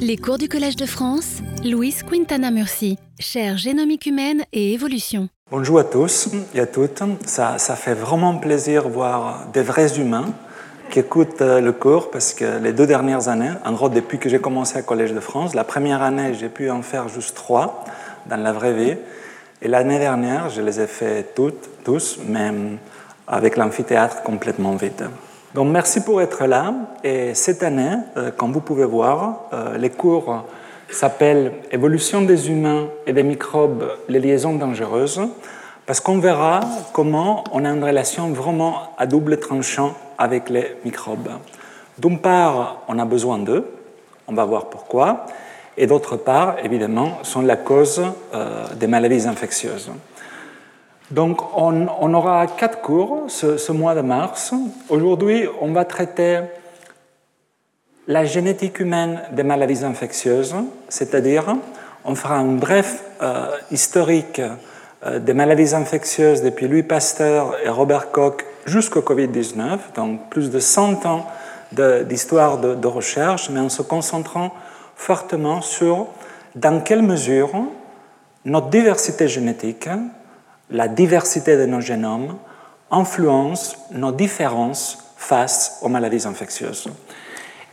Les cours du Collège de France, Louise Quintana Murci, chaire génomique humaine et évolution. Bonjour à tous et à toutes. Ça, fait vraiment plaisir de voir des vrais humains qui écoutent euh, le cours parce que les deux dernières années, en gros depuis que j'ai commencé au Collège de France, la première année j'ai pu en faire juste trois dans la vraie vie et l'année dernière je les ai fait toutes, tous, même avec l'amphithéâtre complètement vide. Donc merci pour être là. Et cette année, euh, comme vous pouvez voir, euh, les cours s'appellent Évolution des humains et des microbes, les liaisons dangereuses, parce qu'on verra comment on a une relation vraiment à double tranchant avec les microbes. D'une part, on a besoin d'eux, on va voir pourquoi, et d'autre part, évidemment, sont la cause euh, des maladies infectieuses. Donc, on, aura quatre cours ce, mois de mars. Aujourd'hui, on va traiter la génétique humaine des maladies infectieuses, c'est-à-dire on fera un bref euh, historique euh, des maladies infectieuses depuis Louis Pasteur et Robert Koch jusqu'au Covid-19, donc plus de 100 ans d'histoire de, de, recherche, mais en se concentrant fortement sur dans quelle mesure notre diversité génétique la diversité de nos génomes influence nos différences face aux maladies infectieuses.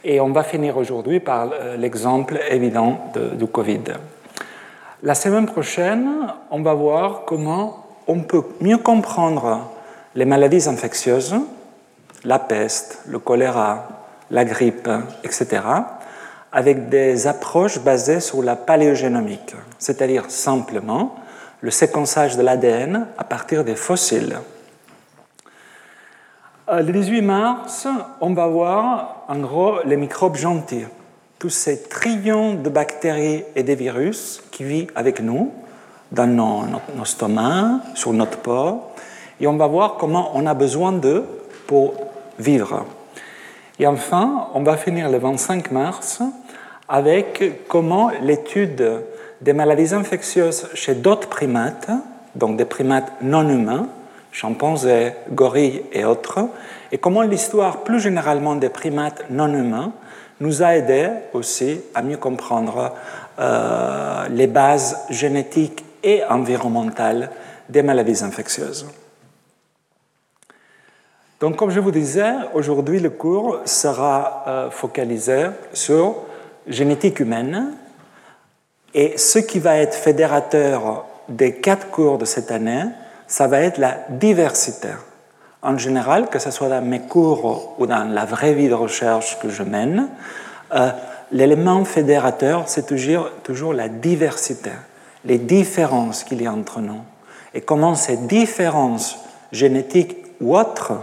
Et on va finir aujourd'hui par euh, l'exemple évident du Covid. La semaine prochaine, on va voir comment on peut mieux comprendre les maladies infectieuses, la peste, le choléra, la grippe, etc., avec des approches basées sur la paléogénomique, c'est-à-dire simplement le séquençage de l'ADN à partir des fossiles. Euh, le 18 mars, on va voir en gros les microbes gentils, tous ces trillions de bactéries et de virus qui vivent avec nous dans nos, nos, stomacs, sur notre peau, et on va voir comment on a besoin d'eux pour vivre. Et enfin, on va finir le 25 mars avec comment l'étude des maladies infectieuses chez d'autres primates, donc des primates non humains, chimpanzés, gorilles et autres, et comment l'histoire plus généralement des primates non humains nous a aidé aussi à mieux comprendre euh, les bases génétiques et environnementales des maladies infectieuses. Donc, comme je vous disais, aujourd'hui le cours sera euh, focalisé sur génétique humaine, et ce qui va être fédérateur des quatre cours de cette année, ça va être la diversité. En général, que ce soit dans mes cours ou dans la vraie vie de recherche que je mène, euh, l'élément fédérateur, c'est toujours, toujours la diversité, les différences qu'il y a entre nous, et comment ces différences génétiques ou autres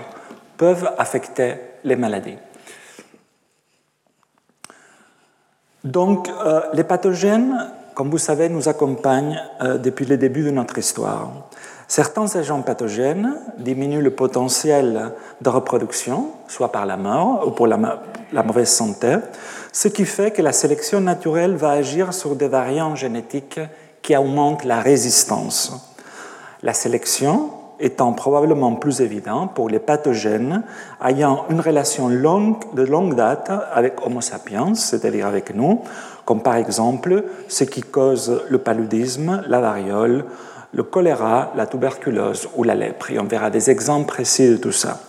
peuvent affecter les maladies. Donc, euh, les pathogènes comme vous savez, nous accompagnent euh, depuis le début de notre histoire. Certains agents pathogènes diminuent le potentiel de reproduction, soit par la mort ou pour la, mauvaise santé, ce qui fait que la sélection naturelle va agir sur des variants génétiques qui augmentent la résistance. La sélection étant probablement plus évidente pour les pathogènes ayant une relation de longue date avec Homo sapiens, c'est-à-dire avec nous, comme par exemple ce qui cause le paludisme, la variole, le choléra, la tuberculose ou la lèpre. Et on verra des exemples précis de tout ça.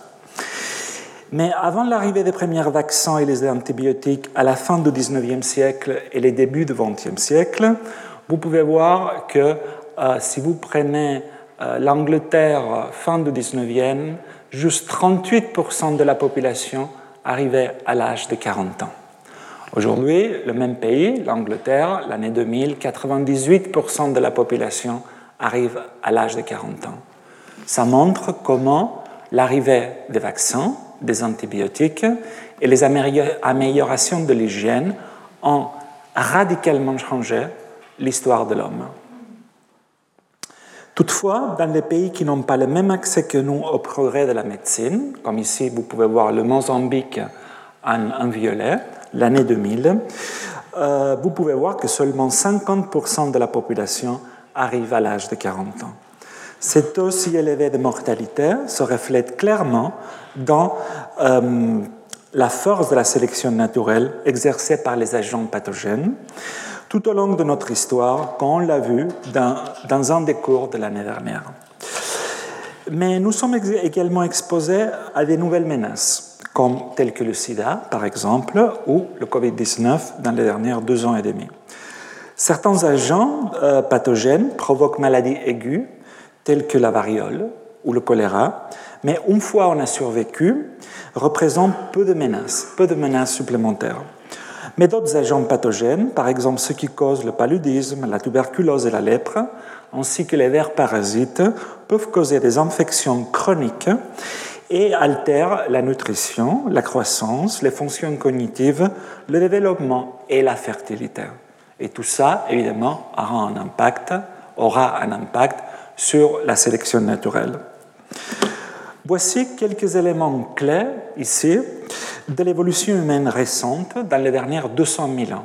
Mais avant l'arrivée des premiers vaccins et les antibiotiques à la fin du 19e siècle et les débuts du 20e siècle, vous pouvez voir que euh, si vous prenez euh, l'Angleterre fin du 19e, juste 38% de la population arrivait à l'âge de 40 ans. Aujourd'hui, le même pays, l'Angleterre, l'année 2000, 98% de la population arrive à l'âge de 40 ans. Ça montre comment l'arrivée des vaccins, des antibiotiques et les améliorations de l'hygiène ont radicalement changé l'histoire de l'homme. Toutefois, dans les pays qui n'ont pas le même accès que nous au progrès de la médecine, comme ici vous pouvez voir le Mozambique en violet, l'année 2000, euh, vous pouvez voir que seulement 50% de la population arrive à l'âge de 40 ans. Cet aussi élevé de mortalité se reflète clairement dans euh, la force de la sélection naturelle exercée par les agents pathogènes tout au long de notre histoire, comme on l'a vu dans, dans un des cours de l'année dernière. Mais nous sommes également exposés à des nouvelles menaces, comme telles que le sida, par exemple, ou le Covid-19 dans les dernières deux ans et demi. Certains agents euh, pathogènes provoquent maladies aiguës, telles que la variole ou le choléra, mais une fois on a survécu, représentent peu de menaces, peu de menaces supplémentaires. Mais d'autres agents pathogènes, par exemple ceux qui causent le paludisme, la tuberculose et la lèpre, ainsi que les vers parasites, peuvent causer des infections chroniques et altèrent la nutrition, la croissance, les fonctions cognitives, le développement et la fertilité. Et tout ça, évidemment, aura un impact, aura un impact sur la sélection naturelle. Voici quelques éléments clés ici de l'évolution humaine récente dans les dernières 200 000 ans.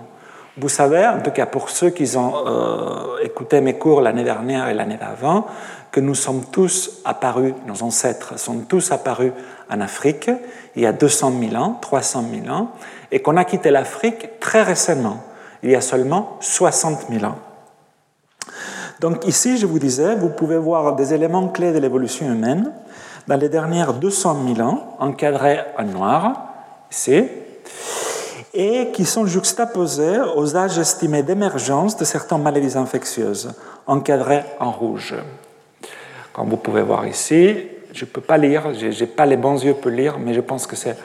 Vous savez, en tout cas pour ceux qui ont euh, écouté mes cours l'année dernière et l'année d'avant, que nous sommes tous apparus, nos ancêtres sont tous apparus en Afrique il y a 200 000 ans, 300 000 ans, et qu'on a quitté l'Afrique très récemment, il y a seulement 60 000 ans. Donc ici, je vous disais, vous pouvez voir des éléments clés de l'évolution humaine dans les dernières 200 000 ans, encadrés en noir, ici, et qui sont juxtaposés aux âges estimés d'émergence de certaines maladies infectieuses, encadrés en rouge. Comme vous pouvez voir ici, je ne peux pas lire, je n'ai pas les bons yeux pour lire, mais je pense que c'est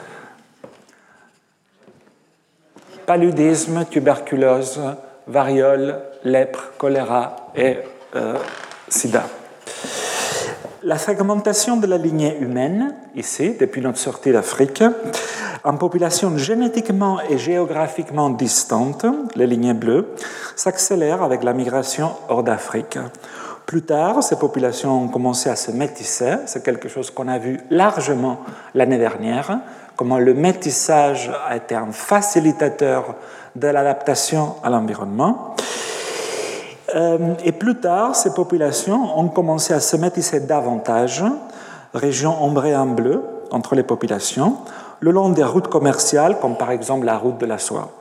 paludisme, tuberculose, variole, lèpre, choléra et euh, sida. La fragmentation de la lignée humaine, ici, depuis notre sortie d'Afrique, en populations génétiquement et géographiquement distantes, les lignées bleues, s'accélère avec la migration hors d'Afrique. Plus tard, ces populations ont commencé à se métisser. C'est quelque chose qu'on a vu largement l'année dernière, comment le métissage a été un facilitateur de l'adaptation à l'environnement. Euh, et plus tard, ces populations ont commencé à se métisser davantage, région ombrée en bleu entre les populations, le long des routes commerciales, comme par exemple la route de la soie,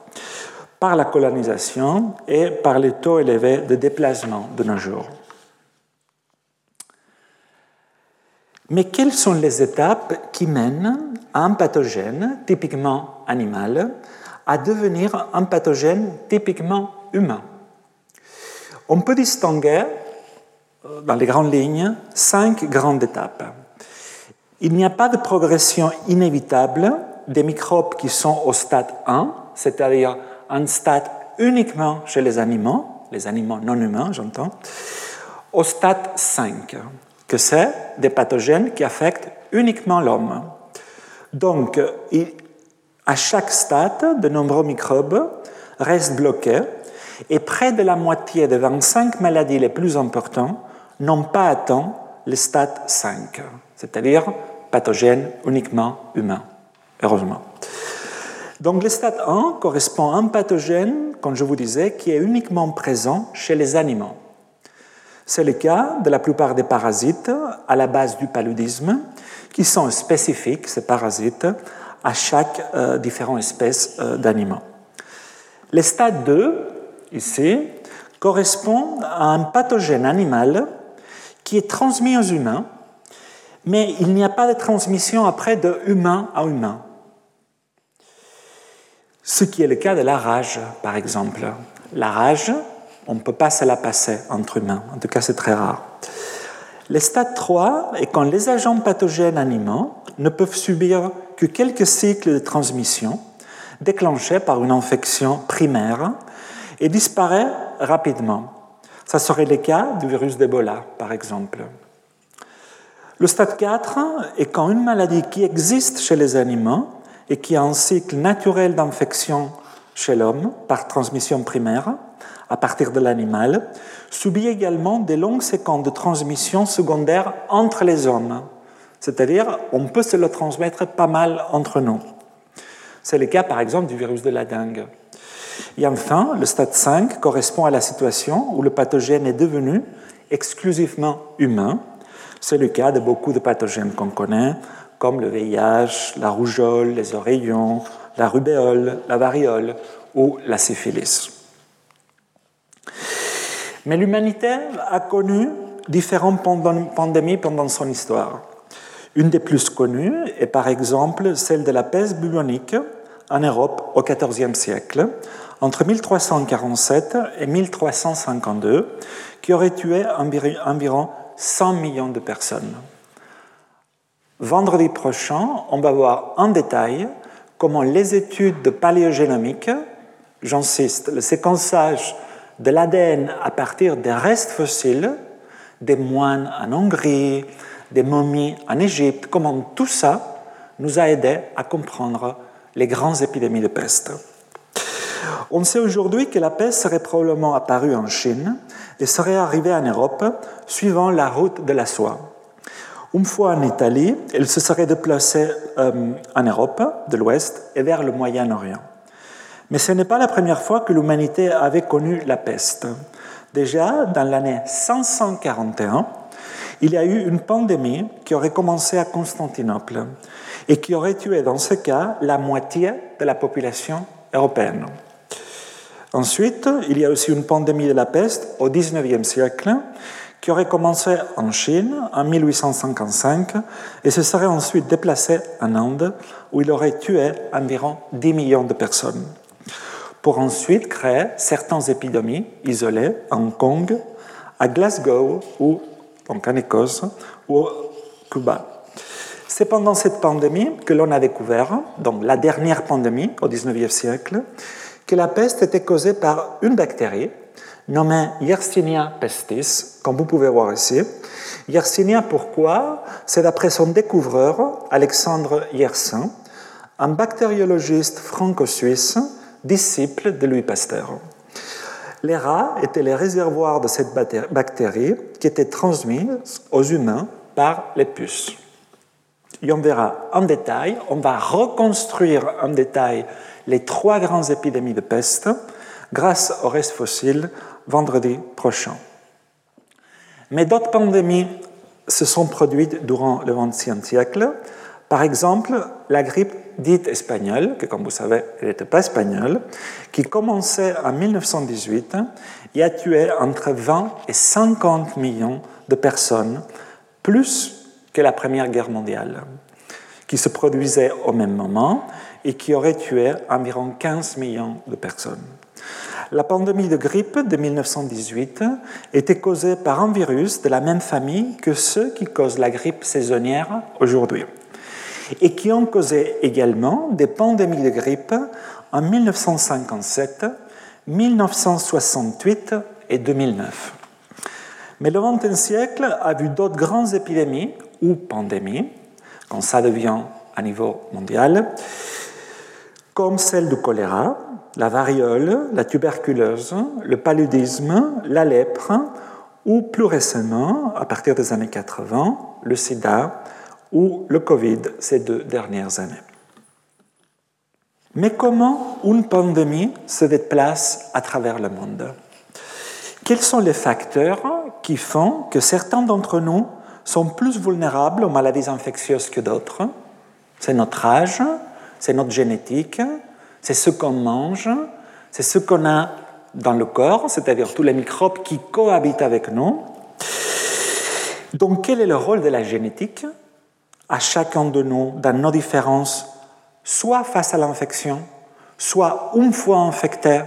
par la colonisation et par les taux élevés de déplacement de nos jours. Mais quelles sont les étapes qui mènent à un pathogène typiquement animal à devenir un pathogène typiquement humain? On peut distinguer, euh, dans les grandes lignes, cinq grandes étapes. Il n'y a pas de progression inévitable des microbes qui sont au stade 1, c'est-à-dire un stade uniquement chez les animaux, les animaux non humains, j'entends, au stade 5 que c'est des pathogènes qui affectent uniquement l'homme. Donc, à chaque stade, de nombreux microbes restent bloqués et près de la moitié des 25 maladies les plus importantes n'ont pas atteint le stade 5, c'est-à-dire pathogènes uniquement humains, heureusement. Donc le stade 1 correspond à un pathogène, comme je vous disais, qui est uniquement présent chez les animaux. C'est le cas de la plupart des parasites à la base du paludisme, qui sont spécifiques, ces parasites, à chaque euh, différente espèce euh, d'animaux. Le stade 2, ici, correspond à un pathogène animal qui est transmis aux humains, mais il n'y a pas de transmission après de humain à humain. Ce qui est le cas de la rage, par exemple. La rage, on ne peut pas se la passer entre humains. En tout cas, c'est très rare. Le stade 3 est quand les agents pathogènes animaux ne peuvent subir que quelques cycles de transmission déclenchés par une infection primaire et disparaît rapidement. Ça serait le cas du virus d'Ebola, par exemple. Le stade 4 est quand une maladie qui existe chez les animaux et qui a un cycle naturel d'infection chez l'homme par transmission primaire à partir de l'animal, subit également des longues séquences de transmission secondaire entre les hommes. C'est-à-dire, on peut se le transmettre pas mal entre nous. C'est le cas, par exemple, du virus de la dengue. Et enfin, le stade 5 correspond à la situation où le pathogène est devenu exclusivement humain. C'est le cas de beaucoup de pathogènes qu'on connaît, comme le VIH, la rougeole, les oreillons, la rubéole, la variole ou la syphilis. Mais l'humanité a connu différentes pandémies pendant son histoire. Une des plus connues est par exemple celle de la peste bubonique en Europe au XIVe siècle, entre 1347 et 1352, qui aurait tué environ 100 millions de personnes. Vendredi prochain, on va voir en détail comment les études de paléogénomique, j'insiste, le séquençage de l'ADN à partir des restes fossiles, des moines en Hongrie, des momies en Égypte, comment tout ça nous a aidé à comprendre les grandes épidémies de peste. On sait aujourd'hui que la peste serait probablement apparue en Chine et serait arrivée en Europe suivant la route de la soie. Une fois en Italie, elle se serait déplacée euh, en Europe de l'Ouest et vers le Moyen-Orient. Mais ce n'est pas la première fois que l'humanité avait connu la peste. Déjà, dans l'année 541, il y a eu une pandémie qui aurait commencé à Constantinople et qui aurait tué dans ce cas la moitié de la population européenne. Ensuite, il y a aussi une pandémie de la peste au XIXe siècle qui aurait commencé en Chine en 1855 et se serait ensuite déplacé en Inde où il aurait tué environ 10 millions de personnes pour ensuite créer certaines épidémies isolées à Hong Kong, à Glasgow ou en Écosse ou Cuba. C'est pendant cette pandémie que l'on a découvert, donc la dernière pandémie au XIXe siècle, que la peste était causée par une bactérie nommée Yersinia pestis, comme vous pouvez voir ici. Yersinia, pourquoi? C'est d'après son découvreur, Alexandre Yersin, un bactériologiste franco-suisse, disciple de Louis Pasteur. Les rats étaient les réservoirs de cette bactérie qui était transmise aux humains par les puces et on verra en détail, on va reconstruire en détail les trois grandes épidémies de peste grâce aux restes fossiles vendredi prochain. Mais d'autres pandémies se sont produites durant le XXe siècle. Par exemple, la grippe dite espagnole, que comme vous savez, elle n'était pas espagnole, qui commençait en 1918 et a tué entre 20 et 50 millions de personnes, plus que la Première Guerre mondiale, qui se produisait au même moment et qui aurait tué environ 15 millions de personnes. La pandémie de grippe de 1918 était causée par un virus de la même famille que ceux qui causent la grippe saisonnière aujourd'hui et qui ont causé également des pandémies de grippe en 1957, 1968 et 2009. Mais le XXe siècle a vu d'autres grandes épidémies ou pandémies, quand ça devient à niveau mondial, comme celle du choléra, la variole, la tuberculose, le paludisme, la lèpre, ou plus récemment, à partir des années 80, le sida ou le Covid ces deux dernières années. Mais comment une pandémie se déplace à travers le monde? Quels sont les facteurs qui font que certains d'entre nous sont plus vulnérables aux maladies infectieuses que d'autres? C'est notre âge, c'est notre génétique, c'est ce qu'on mange, c'est ce qu'on a dans le corps, c'est-à-dire tous les microbes qui cohabitent avec nous. Donc quel est le rôle de la génétique à chacun de nous dans nos différences, soit face à l'infection, soit une fois infecté,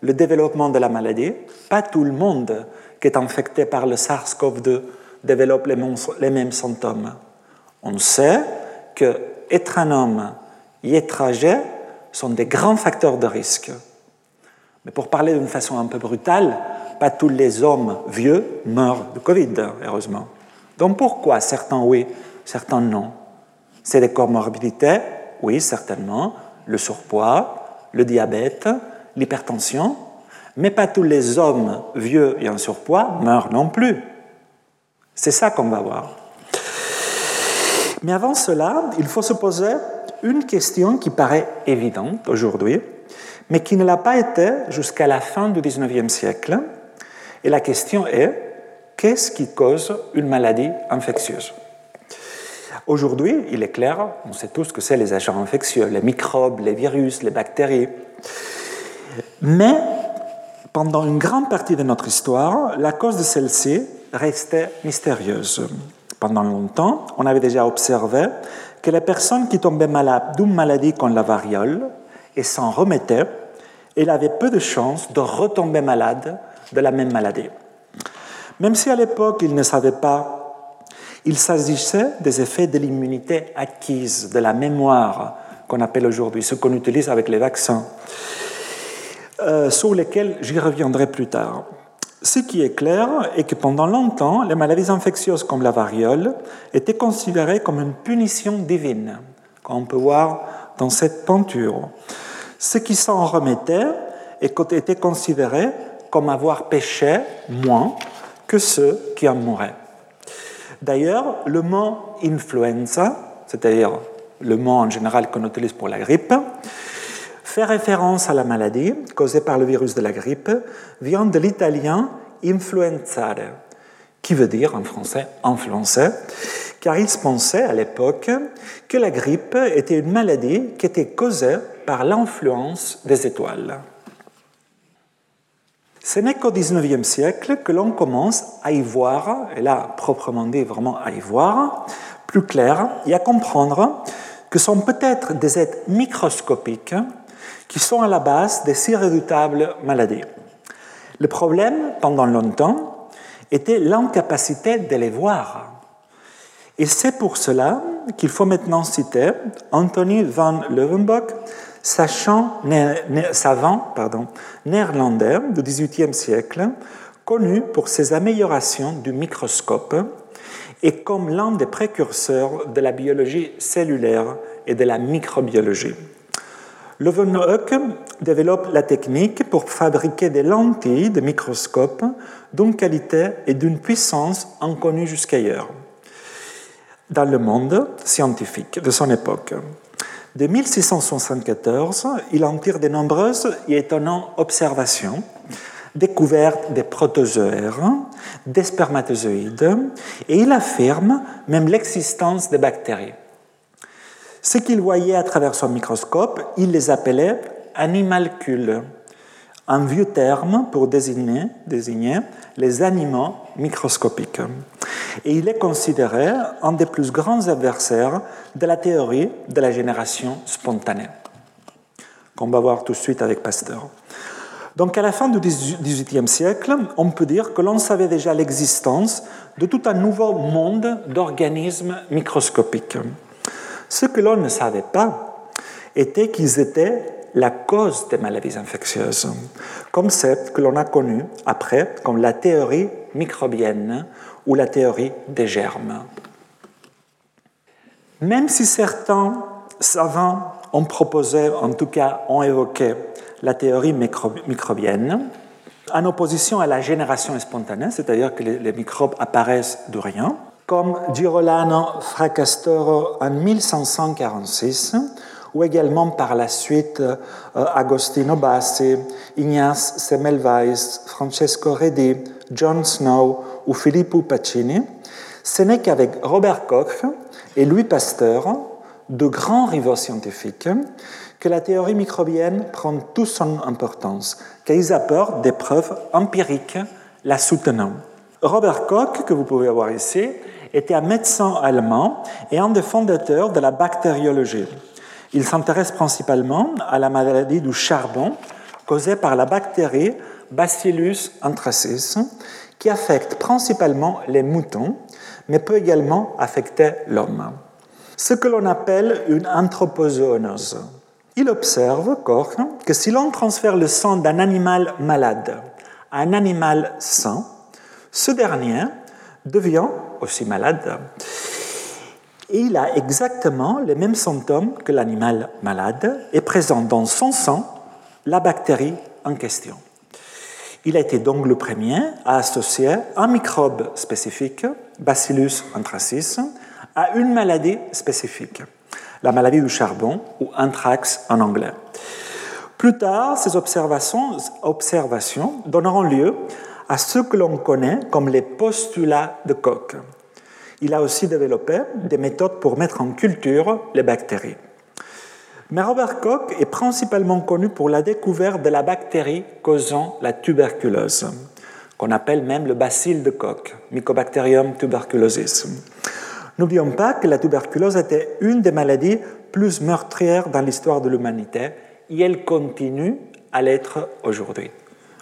le développement de la maladie? Pas tout le monde qui est infecté par le SARS-CoV-2 développe les mêmes symptômes. On sait que être un homme et âgé sont des grands facteurs de risque. Mais pour parler d'une façon un peu brutale, pas tous les hommes vieux meurent de Covid, heureusement. Donc pourquoi certains oui, certains non? C'est des comorbidités Oui, certainement. Le surpoids, le diabète, l'hypertension. Mais pas tous les hommes vieux et en surpoids meurent non plus. C'est ça qu'on va voir. Mais avant cela, il faut se poser une question qui paraît évidente aujourd'hui, mais qui ne l'a pas été jusqu'à la fin du XIXe siècle. Et la question est, qu'est-ce qui cause une maladie infectieuse? Aujourd'hui, il est clair, on sait tous que c'est les agents infectieux, les microbes, les virus, les bactéries. Mais pendant une grande partie de notre histoire, la cause de celle-ci restait mystérieuse. Pendant longtemps, on avait déjà observé que les personnes qui tombaient malades d'une maladie comme la variole et s'en remettaient, elles avaient peu de chances de retomber malades de la même maladie. Même si à l'époque ils ne savaient pas, il s'agissait des effets de l'immunité acquise, de la mémoire qu'on appelle aujourd'hui, ce qu'on utilise avec les vaccins, euh, sur lesquels j'y reviendrai plus tard. Ce qui est clair est que pendant longtemps, les maladies infectieuses comme la variole étaient considérées comme une punition divine, comme on peut voir dans cette peinture. Ceux qui s'en remettaient étaient considérés comme avoir péché moins que ceux qui en mouraient. D'ailleurs, le mot influenza, c'est-à-dire le mot en général qu'on utilise pour la grippe, fait référence à la maladie causée par le virus de la grippe, vient de l'italien influenzare, qui veut dire en français influencer, car ils pensaient à l'époque que la grippe était une maladie qui était causée par l'influence des étoiles. Ce n'est qu'au XIXe siècle que l'on commence à y voir, et là proprement dit vraiment à y voir, plus clair et à comprendre que sont peut-être des êtres microscopiques qui sont à la base de si redoutables maladies. Le problème, pendant longtemps, était l'incapacité de les voir. Et c'est pour cela qu'il faut maintenant citer Anthony van Leeuwenhoek, sachant, savant pardon, néerlandais du XVIIIe siècle, connu pour ses améliorations du microscope et comme l'un des précurseurs de la biologie cellulaire et de la microbiologie. Leeuwenhoek développe la technique pour fabriquer des lentilles de microscope d'une qualité et d'une puissance inconnues jusqu'ailleurs dans le monde scientifique de son époque. De 1674, il en tire de nombreuses et étonnantes observations, découvertes des protozoaires, des spermatozoïdes, et il affirme même l'existence des bactéries. Ce qu'il voyait à travers son microscope, il les appelait animalcules, un vieux terme pour désigner, les animaux microscopiques. Et il est considéré un des plus grands adversaires de la théorie de la génération spontanée, qu'on va voir tout de suite avec Pasteur. Donc à la fin du XVIIIe siècle, on peut dire que l'on savait déjà l'existence de tout un nouveau monde d'organismes microscopiques. Ce que l'on ne savait pas était qu'ils étaient la cause des maladies infectieuses, celle que l'on a connue après comme la théorie microbienne ou la théorie des germes. Même si certains savants ont proposé, en tout cas ont évoqué la théorie microbienne, en opposition à la génération spontanée, c'est-à-dire que les microbes apparaissent de rien, comme Girolano Fracastoro en 1546, ou également par la suite euh, Agostino Bassi, Ignace Semmelweis, Francesco Redi, John Snow ou Filippo Pacini, ce n'est qu'avec Robert Koch et Louis Pasteur, de grands rivaux scientifiques, que la théorie microbienne prend toute son importance, qu'ils apportent des preuves empiriques la soutenant. Robert Koch, que vous pouvez voir ici, était un médecin allemand et un des fondateurs de la bactériologie. Il s'intéresse principalement à la maladie du charbon causée par la bactérie Bacillus anthracis, qui affecte principalement les moutons, mais peut également affecter l'homme. Ce que l'on appelle une anthropozoonose. Il observe, Koch, que si l'on transfère le sang d'un animal malade à un animal sain, ce dernier devient aussi malade. Il a exactement les mêmes symptômes que l'animal malade et présente dans son sang la bactérie en question. Il a été donc le premier à associer un microbe spécifique, Bacillus anthracis, à une maladie spécifique, la maladie du charbon ou anthrax en anglais. Plus tard, ces observations, observations donneront lieu à ce que l'on connaît comme les postulats de Koch. Il a aussi développé des méthodes pour mettre en culture les bactéries. Mais Robert Koch est principalement connu pour la découverte de la bactérie causant la tuberculose, qu'on appelle même le bacille de Koch, Mycobacterium tuberculosis. N'oublions pas que la tuberculose était une des maladies plus meurtrières dans l'histoire de l'humanité et elle continue à l'être aujourd'hui.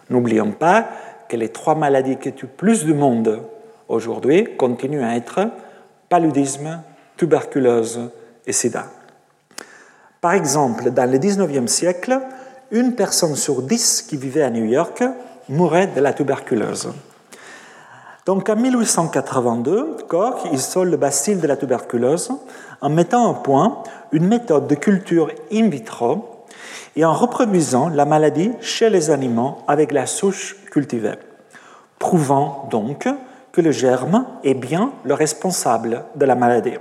N'oublions pas que les trois maladies qui tuent plus du monde aujourd'hui continuent à être paludisme, tuberculose et sida. Par exemple, dans le 19e siècle, une personne sur dix qui vivait à New York mourait de la tuberculose. Donc en 1882, Koch isole le bacille de la tuberculose en mettant au point une méthode de culture in vitro et en reproduisant la maladie chez les animaux avec la souche cultivée, prouvant donc que le germe est bien le responsable de la maladie.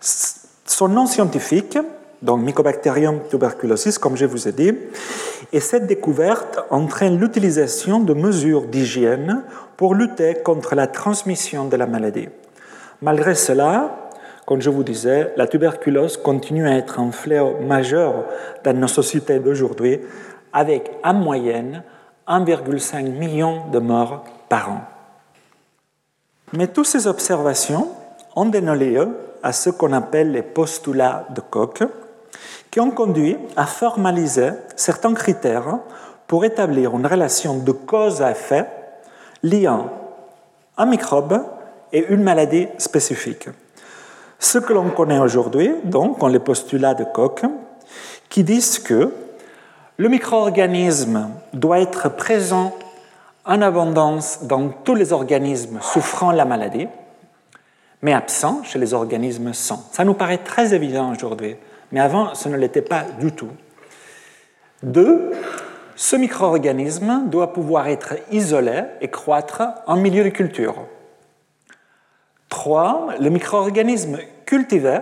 Son nom scientifique, donc Mycobacterium tuberculosis, comme je vous ai dit, et cette découverte entraîne l'utilisation de mesures d'hygiène pour lutter contre la transmission de la maladie. Malgré cela, comme je vous disais, la tuberculose continue à être un fléau majeur dans nos sociétés d'aujourd'hui, avec en moyenne 1,5 million de morts par an. Mais toutes ces observations ont donné lieu à ce qu'on appelle les postulats de Koch, qui ont conduit à formaliser certains critères pour établir une relation de cause à effet liant un microbe et une maladie spécifique. Ce que l'on connaît aujourd'hui, donc, on les postulats de Koch, qui disent que le micro-organisme doit être présent en abondance dans tous les organismes souffrant la maladie, mais absent chez les organismes sans. Ça nous paraît très évident aujourd'hui, mais avant, ce ne l'était pas du tout. Deux, ce micro-organisme doit pouvoir être isolé et croître en milieu de culture. Trois, le micro-organisme cultivé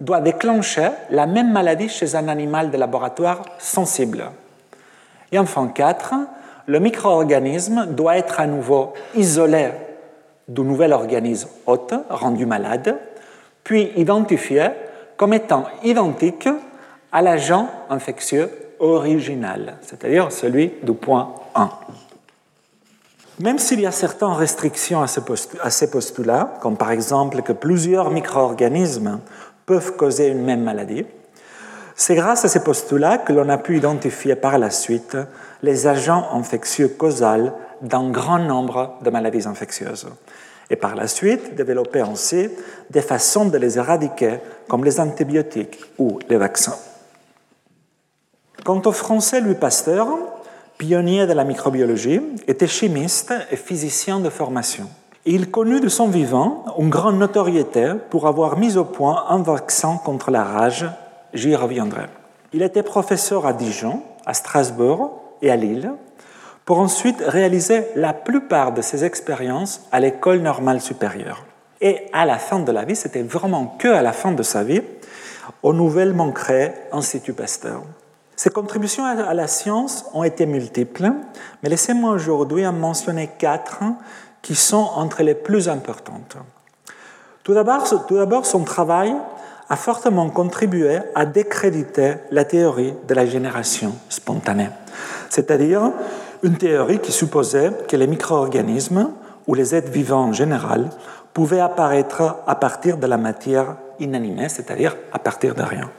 doit déclencher la même maladie chez un animal de laboratoire sensible. Et enfin, quatre, le micro-organisme doit être à nouveau isolé du nouvel organisme hôte rendu malade, puis identifié comme étant identique à l'agent infectieux original, c'est-à-dire celui du point 1. Même s'il y a certaines restrictions à ces postulats, comme par exemple que plusieurs micro-organismes peuvent causer une même maladie, c'est grâce à ces postulats que l'on a pu identifier par la suite les agents infectieux causaux d'un grand nombre de maladies infectieuses. Et par la suite, développer ainsi des façons de les éradiquer, comme les antibiotiques ou les vaccins. Quant au français Louis Pasteur, pionnier de la microbiologie, était chimiste et physicien de formation. Il connut de son vivant une grande notoriété pour avoir mis au point un vaccin contre la rage. J'y reviendrai. Il était professeur à Dijon, à Strasbourg et à Lille, pour ensuite réaliser la plupart de ses expériences à l'école normale supérieure. Et à la fin de la vie, c'était vraiment que à la fin de sa vie, au nouvellement créé Institut Pasteur. Ses contributions à la science ont été multiples, mais laissez-moi aujourd'hui en mentionner quatre qui sont entre les plus importantes. Tout d'abord, son travail a fortement contribué à décréditer la théorie de la génération spontanée, c'est-à-dire une théorie qui supposait que les micro-organismes ou les êtres vivants en général pouvaient apparaître à partir de la matière inanimée, c'est-à-dire à partir de rien.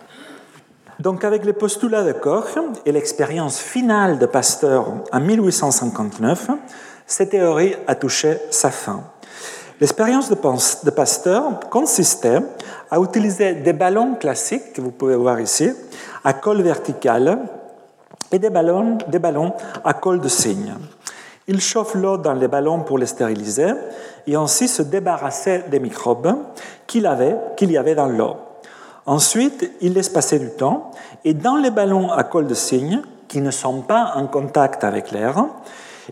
Donc avec les postulats de Koch et l'expérience finale de Pasteur en 1859, cette théorie a touché sa fin. L'expérience de Pasteur consistait à utiliser des ballons classiques que vous pouvez voir ici, à col vertical, et des ballons, à col de cygne. Il chauffe l'eau dans les ballons pour les stériliser et ainsi se débarrasser des microbes qu'il y avait dans l'eau. Ensuite, il laisse passer du temps et dans les ballons à col de cygne, qui ne sont pas en contact avec l'air,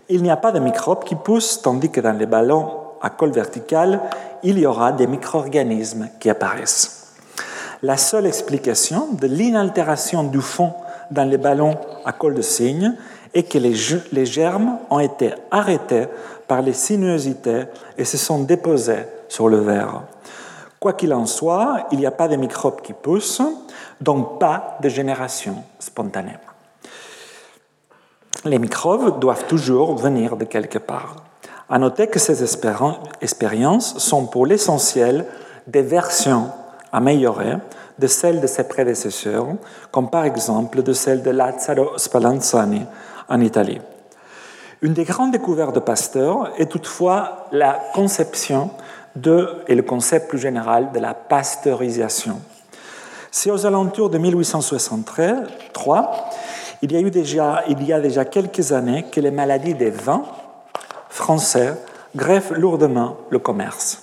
il n'y a pas de microbes qui poussent, tandis que dans les ballons à col vertical, il y aura des micro-organismes qui apparaissent. La seule explication de l'inaltération du fond dans les ballons à col de cygne est que les germes ont été arrêtés par les sinuosités et se sont déposés sur le verre. Quoi qu'il en soit, il n'y a pas de microbes qui poussent, donc pas de génération spontanée. Les microbes doivent toujours venir de quelque part. À noter que ces expériences sont pour l'essentiel des versions améliorées de celles de ses prédécesseurs, comme par exemple de celles de Lazzaro Spallanzani en Italie. Une des grandes découvertes de Pasteur est toutefois la conception de, et le concept plus général de la pasteurisation. C'est aux alentours de 1863, il y a déjà, il y a déjà quelques années que les maladies des vins français greffent lourdement le commerce.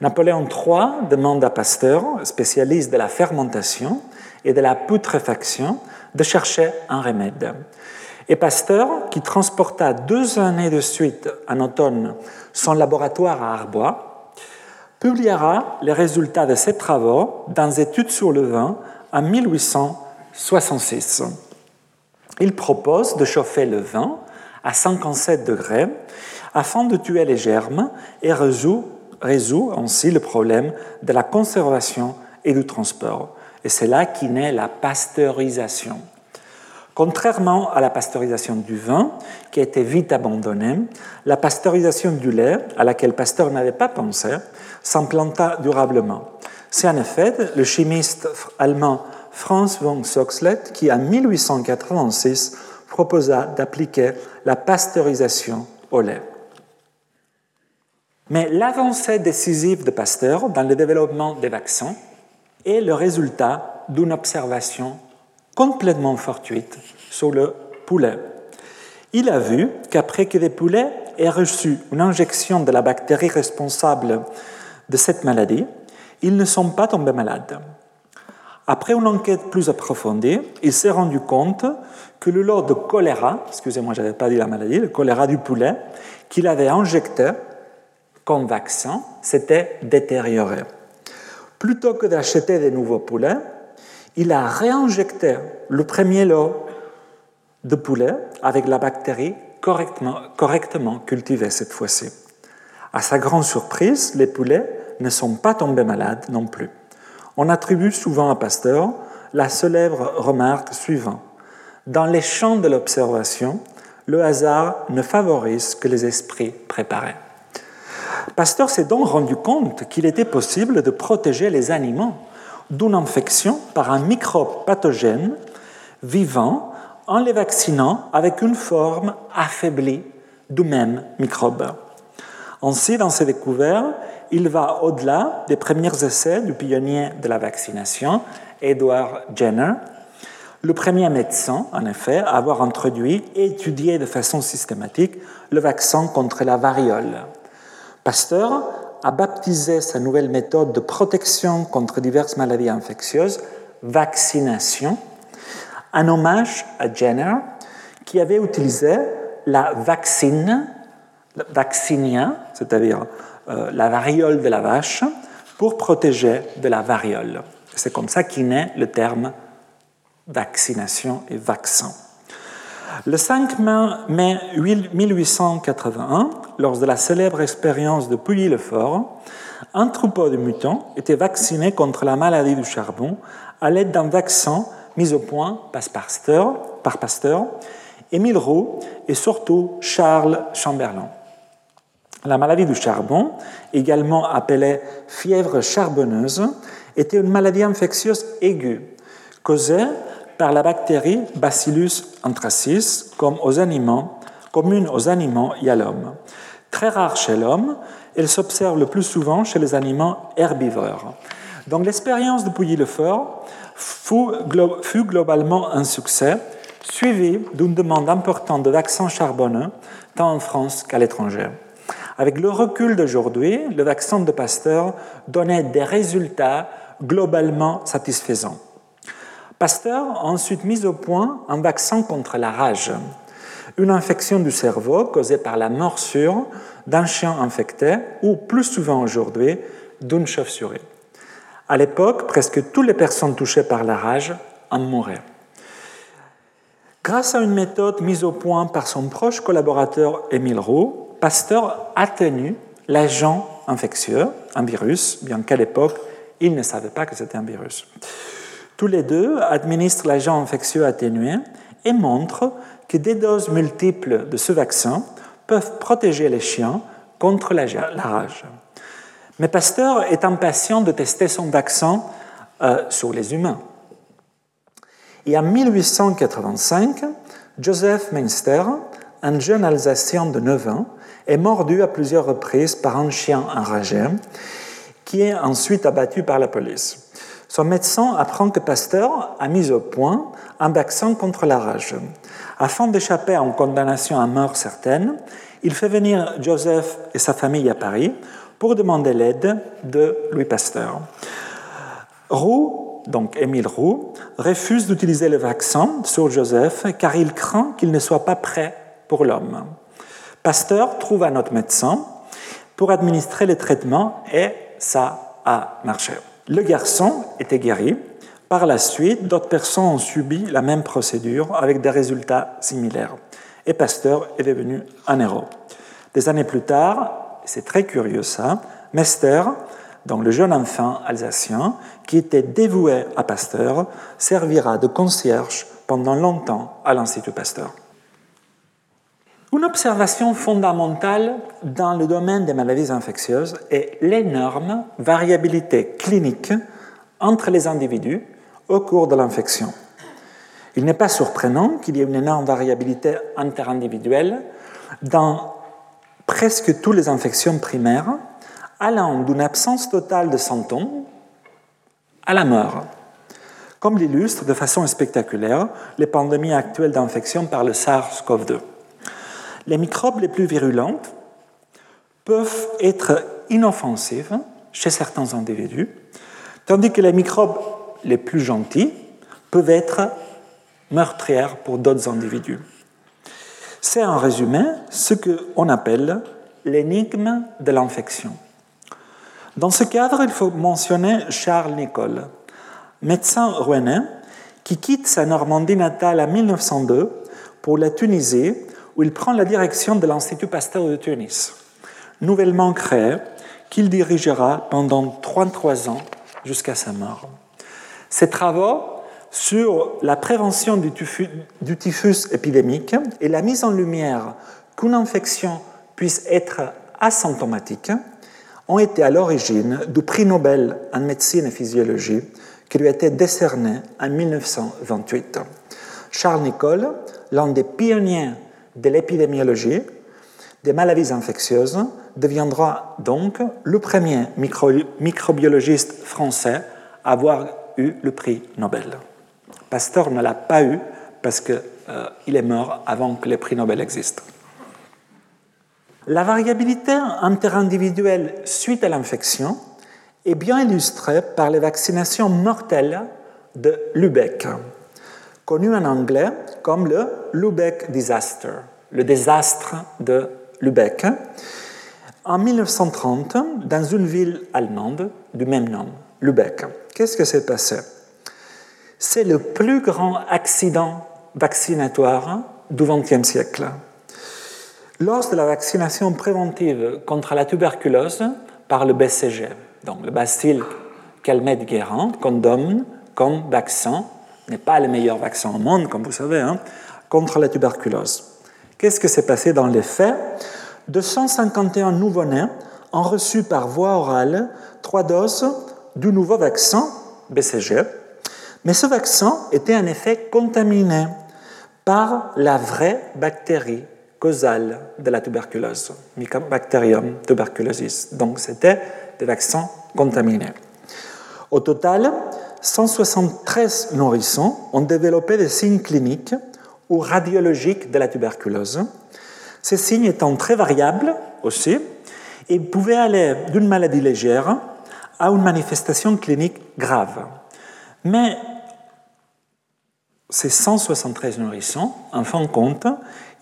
Napoléon III demande à Pasteur, spécialiste de la fermentation et de la putréfaction, de chercher un remède. Et Pasteur, qui transporta deux années de suite en automne son laboratoire à Arbois, publiera les résultats de ses travaux dans Études sur le vin en 1866. Il propose de chauffer le vin à 57 degrés afin de tuer les germes et résout, résout ainsi le problème de la conservation et du transport. Et c'est là qu'est naît la pasteurisation. Contrairement à la pasteurisation du vin, qui a été vite abandonnée, la pasteurisation du lait, à laquelle Pasteur n'avait pas pensé, s'implanta durablement. C'est en effet le chimiste allemand Franz von Soxlet qui, en 1886, proposa d'appliquer la pasteurisation au lait. Mais l'avancée décisive de Pasteur dans le développement des vaccins est le résultat d'une observation complètement fortuite sur le poulet. Il a vu qu'après que les poulets aient reçu une injection de la bactérie responsable de cette maladie, ils ne sont pas tombés malades. Après une enquête plus approfondie, il s'est rendu compte que le lot de choléra, excusez-moi, je n'avais pas dit la maladie, le choléra du poulet, qu'il avait injecté comme vaccin, s'était détérioré. Plutôt que d'acheter des nouveaux poulets, il a réinjecté le premier lot de poulet avec la bactérie correctement, correctement cultivée cette fois-ci. À sa grande surprise, les poulets ne sont pas tombés malades non plus. On attribue souvent à Pasteur la célèbre remarque suivante. Dans les champs de l'observation, le hasard ne favorise que les esprits préparés. Pasteur s'est donc rendu compte qu'il était possible de protéger les animaux d'une infection par un microbe pathogène vivant en les vaccinant avec une forme affaiblie du même microbe. Ainsi, dans ses découvertes, il va au-delà des premiers essais du pionnier de la vaccination, Edward Jenner, le premier médecin, en effet, à avoir introduit et étudié de façon systématique le vaccin contre la variole. Pasteur a baptisé sa nouvelle méthode de protection contre diverses maladies infectieuses vaccination, en hommage à Jenner, qui avait utilisé la vaccine, vaccinia, c'est-à-dire euh, la variole de la vache, pour protéger de la variole. C'est comme ça qu'est naît le terme vaccination et vaccin. Le 5 mai 1881, lors de la célèbre expérience de Pouilly-le-Fort, un troupeau de mutants était vacciné contre la maladie du charbon à l'aide d'un vaccin mis au point par Pasteur, par Pasteur Émile Roux et surtout Charles Chamberlain. La maladie du charbon, également appelée fièvre charbonneuse, était une maladie infectieuse aiguë causée par la bactérie Bacillus anthracis, commune aux animaux et à l'homme. Très rare chez l'homme, elle s'observe le plus souvent chez les animaux herbivores. Donc l'expérience de Pouilly-le-Fort fut, fut globalement un succès, suivi d'une demande importante de vaccins charbonneux, tant en France qu'à l'étranger. Avec le recul d'aujourd'hui, le vaccin de Pasteur donnait des résultats globalement satisfaisants. Pasteur a ensuite mis au point un vaccin contre la rage, une infection du cerveau causée par la morsure d'un chien infecté ou, plus souvent aujourd'hui, d'une chauve-souris. À l'époque, presque toutes les personnes touchées par la rage en mouraient. Grâce à une méthode mise au point par son proche collaborateur Émile Roux, Pasteur a tenu l'agent infectieux un virus, bien qu'à l'époque, ils ne savaient pas que c'était un virus. Tous les deux administrent l'agent infectieux atténué et montrent que des doses multiples de ce vaccin peuvent protéger les chiens contre la rage. Mais Pasteur est impatient de tester son vaccin euh, sur les humains. Et en 1885, Joseph Meinster, un jeune Alsacien de 9 ans, est mordu à plusieurs reprises par un chien enragé qui est ensuite abattu par la police. Son médecin apprend que Pasteur a mis au point un vaccin contre la rage. Afin d'échapper à une condamnation à mort certaine, il fait venir Joseph et sa famille à Paris pour demander l'aide de Louis Pasteur. Roux, donc Émile Roux, refuse d'utiliser le vaccin sur Joseph car il craint qu'il ne soit pas prêt pour l'homme. Pasteur trouve un autre médecin pour administrer le traitement et ça a marché. Le garçon était guéri. Par la suite, d'autres personnes ont subi la même procédure avec des résultats similaires. Et Pasteur est devenu un héros. Des années plus tard, c'est très curieux ça, Mester, donc le jeune enfant alsacien qui était dévoué à Pasteur, servira de concierge pendant longtemps à l'Institut Pasteur. Une observation fondamentale dans le domaine des maladies infectieuses est l'énorme variabilité clinique entre les individus au cours de l'infection. Il n'est pas surprenant qu'il y ait une énorme variabilité interindividuelle dans presque toutes les infections primaires, allant d'une absence totale de symptômes à la mort, comme l'illustre de façon spectaculaire les pandémies actuelles d'infection par le SARS-CoV-2 les microbes les plus virulents peuvent être inoffensifs chez certains individus, tandis que les microbes les plus gentils peuvent être meurtrières pour d'autres individus. C'est en résumé ce qu'on appelle l'énigme de l'infection. Dans ce cadre, il faut mentionner Charles Nicole, médecin rouennais qui quitte sa Normandie natale en 1902 pour la Tunisie où il prend la direction de l'Institut Pasteur de Tunis, nouvellement créé, qu'il dirigera pendant 33 ans jusqu'à sa mort. Ses travaux sur la prévention du typhus, épidémique et la mise en lumière qu'une infection puisse être asymptomatique ont été à l'origine du prix Nobel en médecine et physiologie qui lui a été décerné en 1928. Charles Nicole, l'un des pionniers de l'épidémiologie des maladies infectieuses deviendra donc le premier microbiologiste français à avoir eu le prix Nobel. Pasteur ne l'a pas eu parce qu'il euh, est mort avant que le prix Nobel existe. La variabilité interindividuelle suite à l'infection est bien illustrée par les vaccinations mortelles de Lubeck connu en anglais comme le Lubeck Disaster, le désastre de Lubeck, en 1930 dans une ville allemande du même nom, Lubeck. Qu'est-ce que s'est passé? C'est le plus grand accident vaccinatoire du XXe siècle. Lors de la vaccination préventive contre la tuberculose par le BCG, donc le bacille Calmette-Guérin, qu'on donne comme vaccin n'est pas le meilleur vaccin au monde, comme vous savez, hein, contre la tuberculose. Qu'est-ce que s'est passé dans les faits? 251 nouveau-nés ont reçu par voie orale trois doses du nouveau vaccin BCG, mais ce vaccin était en effet contaminé par la vraie bactérie causale de la tuberculose, Mycobacterium tuberculosis. Donc c'était des vaccins contaminés. Au total, 173 nourrissons ont développé des signes cliniques ou radiologiques de la tuberculose. Ces signes étant très variables aussi, et pouvaient aller d'une maladie légère à une manifestation clinique grave. Mais ces 173 nourrissons, en fin de compte,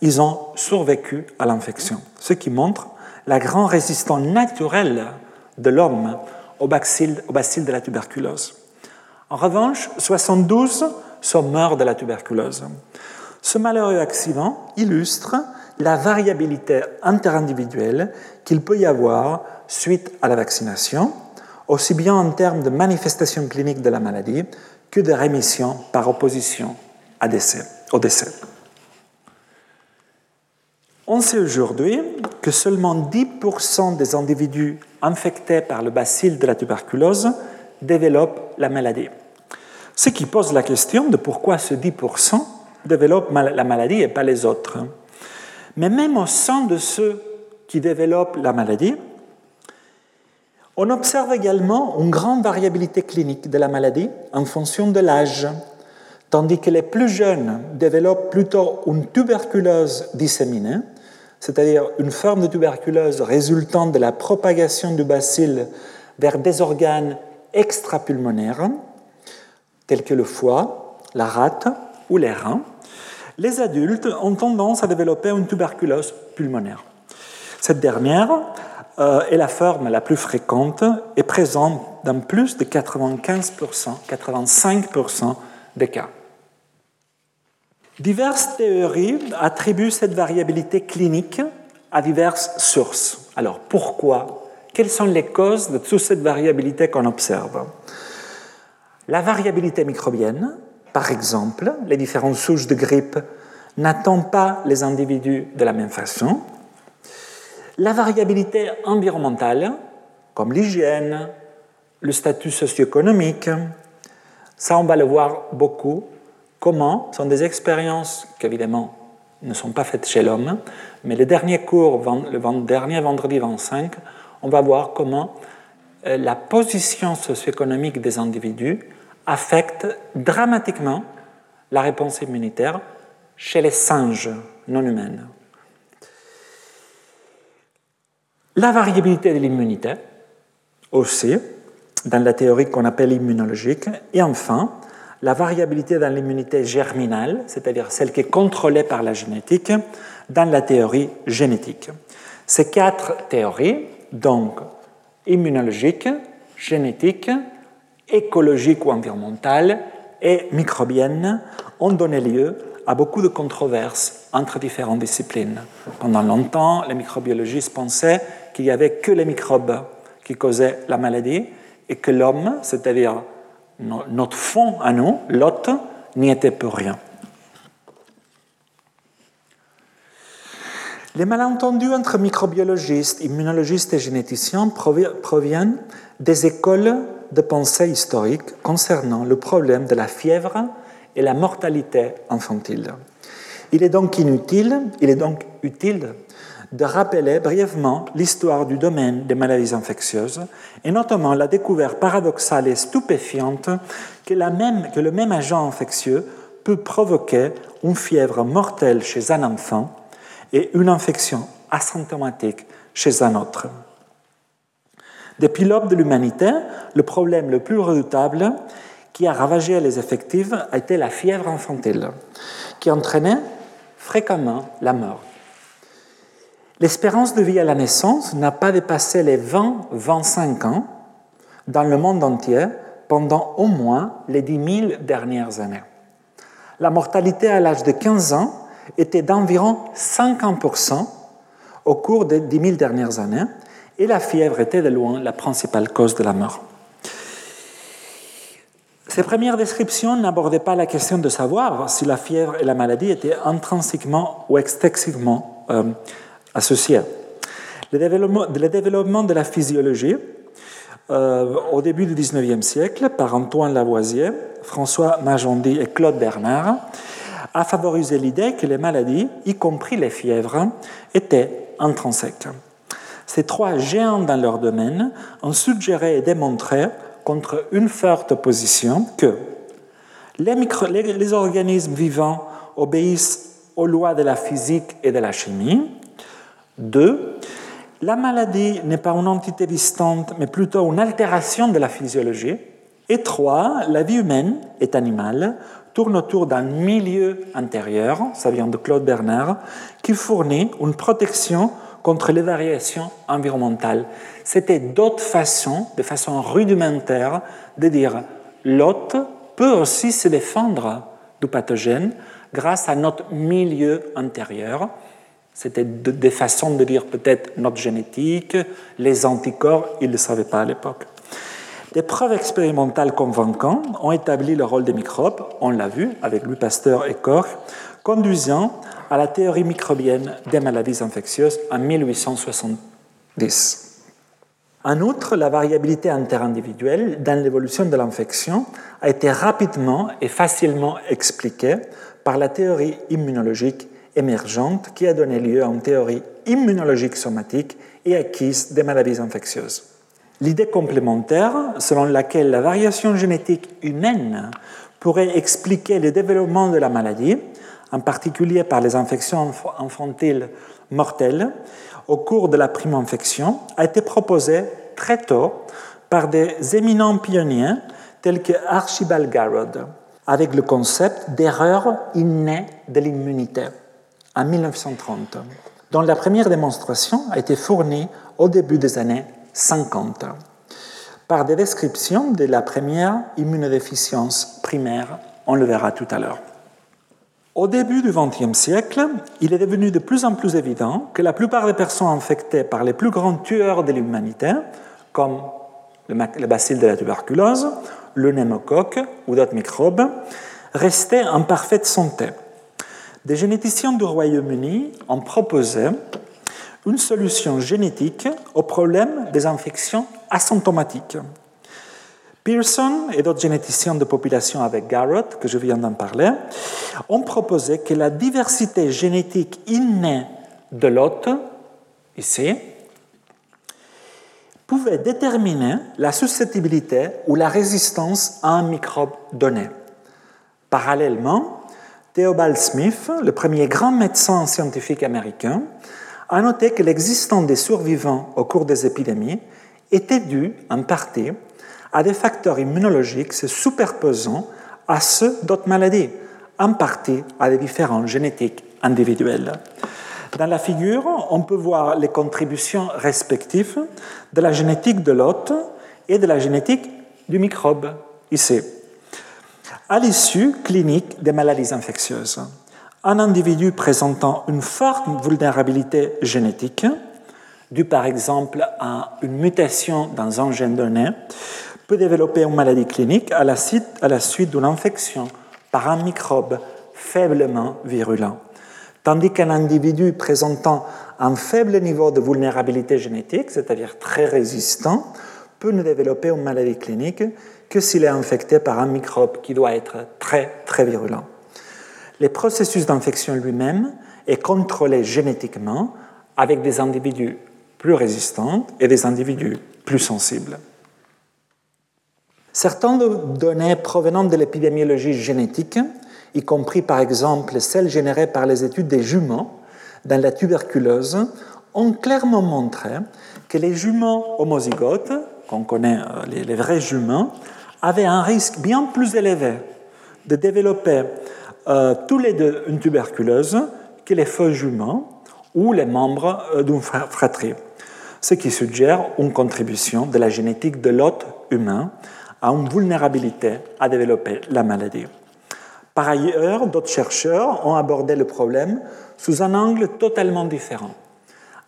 ils ont survécu à l'infection, ce qui montre la grande résistance naturelle de l'homme au bacille, au bacille de la tuberculose. En revanche, 72 sont morts de la tuberculose. Ce malheureux accident illustre la variabilité interindividuelle qu'il peut y avoir suite à la vaccination, aussi bien en termes de manifestations cliniques de la maladie que de rémission par opposition au décès. On sait aujourd'hui que seulement 10% des individus infectés par le bacille de la tuberculose développent la maladie. Ce qui pose la question de pourquoi ce 10% développent la maladie et pas les autres. Mais même au sein de ceux qui développent la maladie, on observe également une grande variabilité clinique de la maladie en fonction de l'âge, tandis que les plus jeunes développent plutôt une tuberculose disséminée, c'est-à-dire une forme de tuberculose résultant de la propagation du bacille vers des organes extrapulmonaires, tels que le foie, la rate ou les reins, les adultes ont tendance à développer une tuberculose pulmonaire. Cette dernière euh, est la forme la plus fréquente et présente dans plus de 95%, 85% des cas. Diverses théories attribuent cette variabilité clinique à diverses sources. Alors pourquoi Quelles sont les causes de toute cette variabilité qu'on observe? La variabilité microbienne, par exemple, les différentes souches de grippe n'attendent pas les individus de la même façon. La variabilité environnementale, comme l'hygiène, le statut socio-économique, ça on va le voir beaucoup. Comment? Ce sont des expériences qui évidemment ne sont pas faites chez l'homme, mais les derniers cours, le dernier vendredi 25, on va voir comment euh, la position socio-économique des individus affecte dramatiquement la réponse immunitaire chez les singes non humains. La variabilité de l'immunité aussi, dans la théorie qu'on appelle immunologique, et enfin, la variabilité dans l'immunité germinale, c'est-à-dire celle qui est contrôlée par la génétique, dans la théorie génétique. Ces quatre théories, donc immunologique, génétique, écologique ou environnementale et microbienne, ont donné lieu à beaucoup de controverses entre différentes disciplines. Pendant longtemps, les microbiologistes pensaient qu'il n'y avait que les microbes qui causaient la maladie et que l'homme, c'est-à-dire notre fond à nous, l'hôte, n'y était pour rien. Les malentendus entre microbiologistes, immunologistes et généticiens proviennent des écoles de pensée historiques concernant le problème de la fièvre et la mortalité infantile. Il est donc inutile, il est donc utile de rappeler brièvement l'histoire du domaine des maladies infectieuses et notamment la découverte paradoxale et stupéfiante que le même agent infectieux peut provoquer une fièvre mortelle chez un enfant et une infection asymptomatique chez un autre. Depuis l'aube de l'humanité, le problème le plus redoutable qui a ravagé les effectifs a été la fièvre infantile, qui entraînait fréquemment la mort. L'espérance de vie à la naissance n'a pas dépassé les 20-25 ans dans le monde entier pendant au moins les 10 000 dernières années. La mortalité à l'âge de 15 ans était d'environ 50% au cours des 10 000 dernières années et la fièvre était de loin la principale cause de la mort. Ces premières descriptions n'abordaient pas la question de savoir si la fièvre et la maladie étaient intrinsèquement ou extensivement euh, associés. Le développement, de la physiologie euh, au début du XIXe siècle par Antoine Lavoisier, François Magendie et Claude Bernard a favorisé l'idée que les maladies, y compris les fièvres, étaient intrinsèques. Ces trois géants dans leur domaine ont suggéré et démontré contre une forte opposition que les, organismes vivants obéissent aux lois de la physique et de la chimie. Deux, la maladie n'est pas une entité distante, mais plutôt une altération de la physiologie. Et trois, la vie humaine est animale, tourne autour d'un milieu intérieur, ça vient de Claude Bernard, qui fournit une protection contre les variations environnementales. C'était d'autres façons, de façon rudimentaire, de dire l'hôte peut aussi se défendre du pathogène grâce à notre milieu intérieur. C'était des façons de dire peut-être notre génétique, les anticorps, ils ne le savaient pas à l'époque. Des preuves expérimentales convaincantes ont établi le rôle des microbes, on l'a vu avec Louis Pasteur et Koch, conduisant à la théorie microbienne des maladies infectieuses en 1870. En outre, la variabilité interindividuelle dans l'évolution de l'infection a été rapidement et facilement expliquée par la théorie immunologique émergente qui a donné lieu à une théorie immunologique somatique et acquise des maladies infectieuses. L'idée complémentaire selon laquelle la variation génétique humaine pourrait expliquer le développement de la maladie, en particulier par les infections infantiles mortelles, au cours de la prime infection, a été proposée très tôt par des éminents pionniers tels que Archibald Garrod, avec le concept d'erreur innée de l'immunité en 1930, dont la première démonstration a été fournie au début des années 50 par des descriptions de la première immunodéficience primaire. On le verra tout à l'heure. Au début du XXe siècle, il est devenu de plus en plus évident que la plupart des personnes infectées par les plus grands tueurs de l'humanité, comme le bacille de la tuberculose, le pneumocoque ou d'autres microbes, restaient en parfaite santé. Des généticiens du Royaume-Uni ont proposé une solution génétique au problème des infections asymptomatiques. Pearson et d'autres généticiens de population avec Garrett, que je viens d'en parler, ont proposé que la diversité génétique innée de l'hôte, ici, pouvait déterminer la susceptibilité ou la résistance à un microbe donné. Parallèlement, Theobald Smith, le premier grand médecin scientifique américain, a noté que l'existence des survivants au cours des épidémies était due en partie à des facteurs immunologiques se superposant à ceux d'autres maladies, en partie à des différences génétiques individuelles. Dans la figure, on peut voir les contributions respectives de la génétique de l'hôte et de la génétique du microbe, ici. À l'issue clinique des maladies infectieuses, un individu présentant une forte vulnérabilité génétique, due par exemple à une mutation dans un gène donné, peut développer une maladie clinique à la suite, d'une infection par un microbe faiblement virulent. Tandis qu'un individu présentant un faible niveau de vulnérabilité génétique, c'est-à-dire très résistant, peut ne développer une maladie clinique que s'il est infecté par un microbe qui doit être très, très virulent le processus d'infection lui-même est contrôlé génétiquement avec des individus plus résistants et des individus plus sensibles. Certaines données provenant de l'épidémiologie génétique, y compris par exemple celles générées par les études des jumeaux dans la tuberculose, ont clairement montré que les jumeaux homozygotes, qu'on connaît euh, les vrais jumeaux, avaient un risque bien plus élevé de développer euh, tous les deux une tuberculose que les faux juments ou les membres euh, d'une fratrie, ce qui suggère une contribution de la génétique de l'hôte humain à une vulnérabilité à développer la maladie. Par ailleurs, d'autres chercheurs ont abordé le problème sous un angle totalement différent,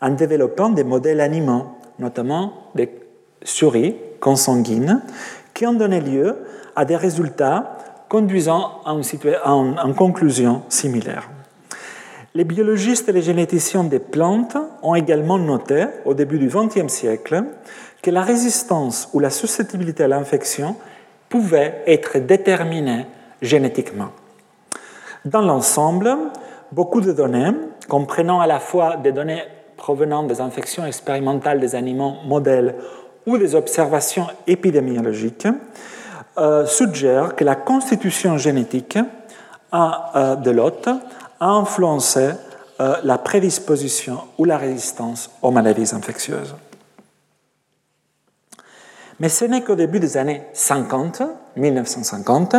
en développant des modèles animaux, notamment des souris consanguines, qui ont donné lieu à des résultats conduisant à une, conclusion similaire. Les biologistes et les généticiens des plantes ont également noté, au début du XXe siècle, que la résistance ou la susceptibilité à l'infection pouvait être déterminée génétiquement. Dans l'ensemble, beaucoup de données, comprenant à la fois des données provenant des infections expérimentales des animaux modèles ou des observations épidémiologiques, euh, suggère que la constitution génétique euh, de l'hôte a influencé euh, la prédisposition ou la résistance aux maladies infectieuses. Mais ce n'est qu'au début des années 50, 1950,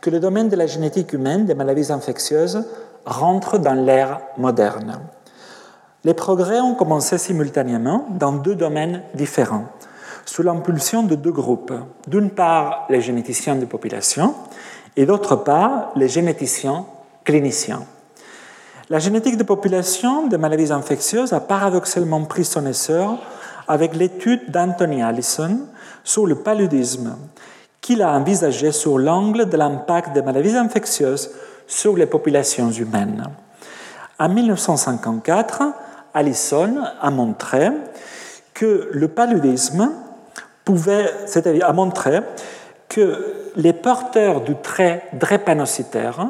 que le domaine de la génétique humaine des maladies infectieuses rentre dans l'ère moderne. Les progrès ont commencé simultanément dans deux domaines différents sous l'impulsion de deux groupes. D'une part, les généticiens de population et d'autre part, les généticiens cliniciens. La génétique de population de maladies infectieuses a paradoxalement pris son essor avec l'étude d'Anthony Allison sur le paludisme, qu'il a envisagé sur l'angle de l'impact des maladies infectieuses sur les populations humaines. En 1954, Allison a montré que le paludisme pouvait, c'est-à-dire a montré que les porteurs du trait drépanocytaire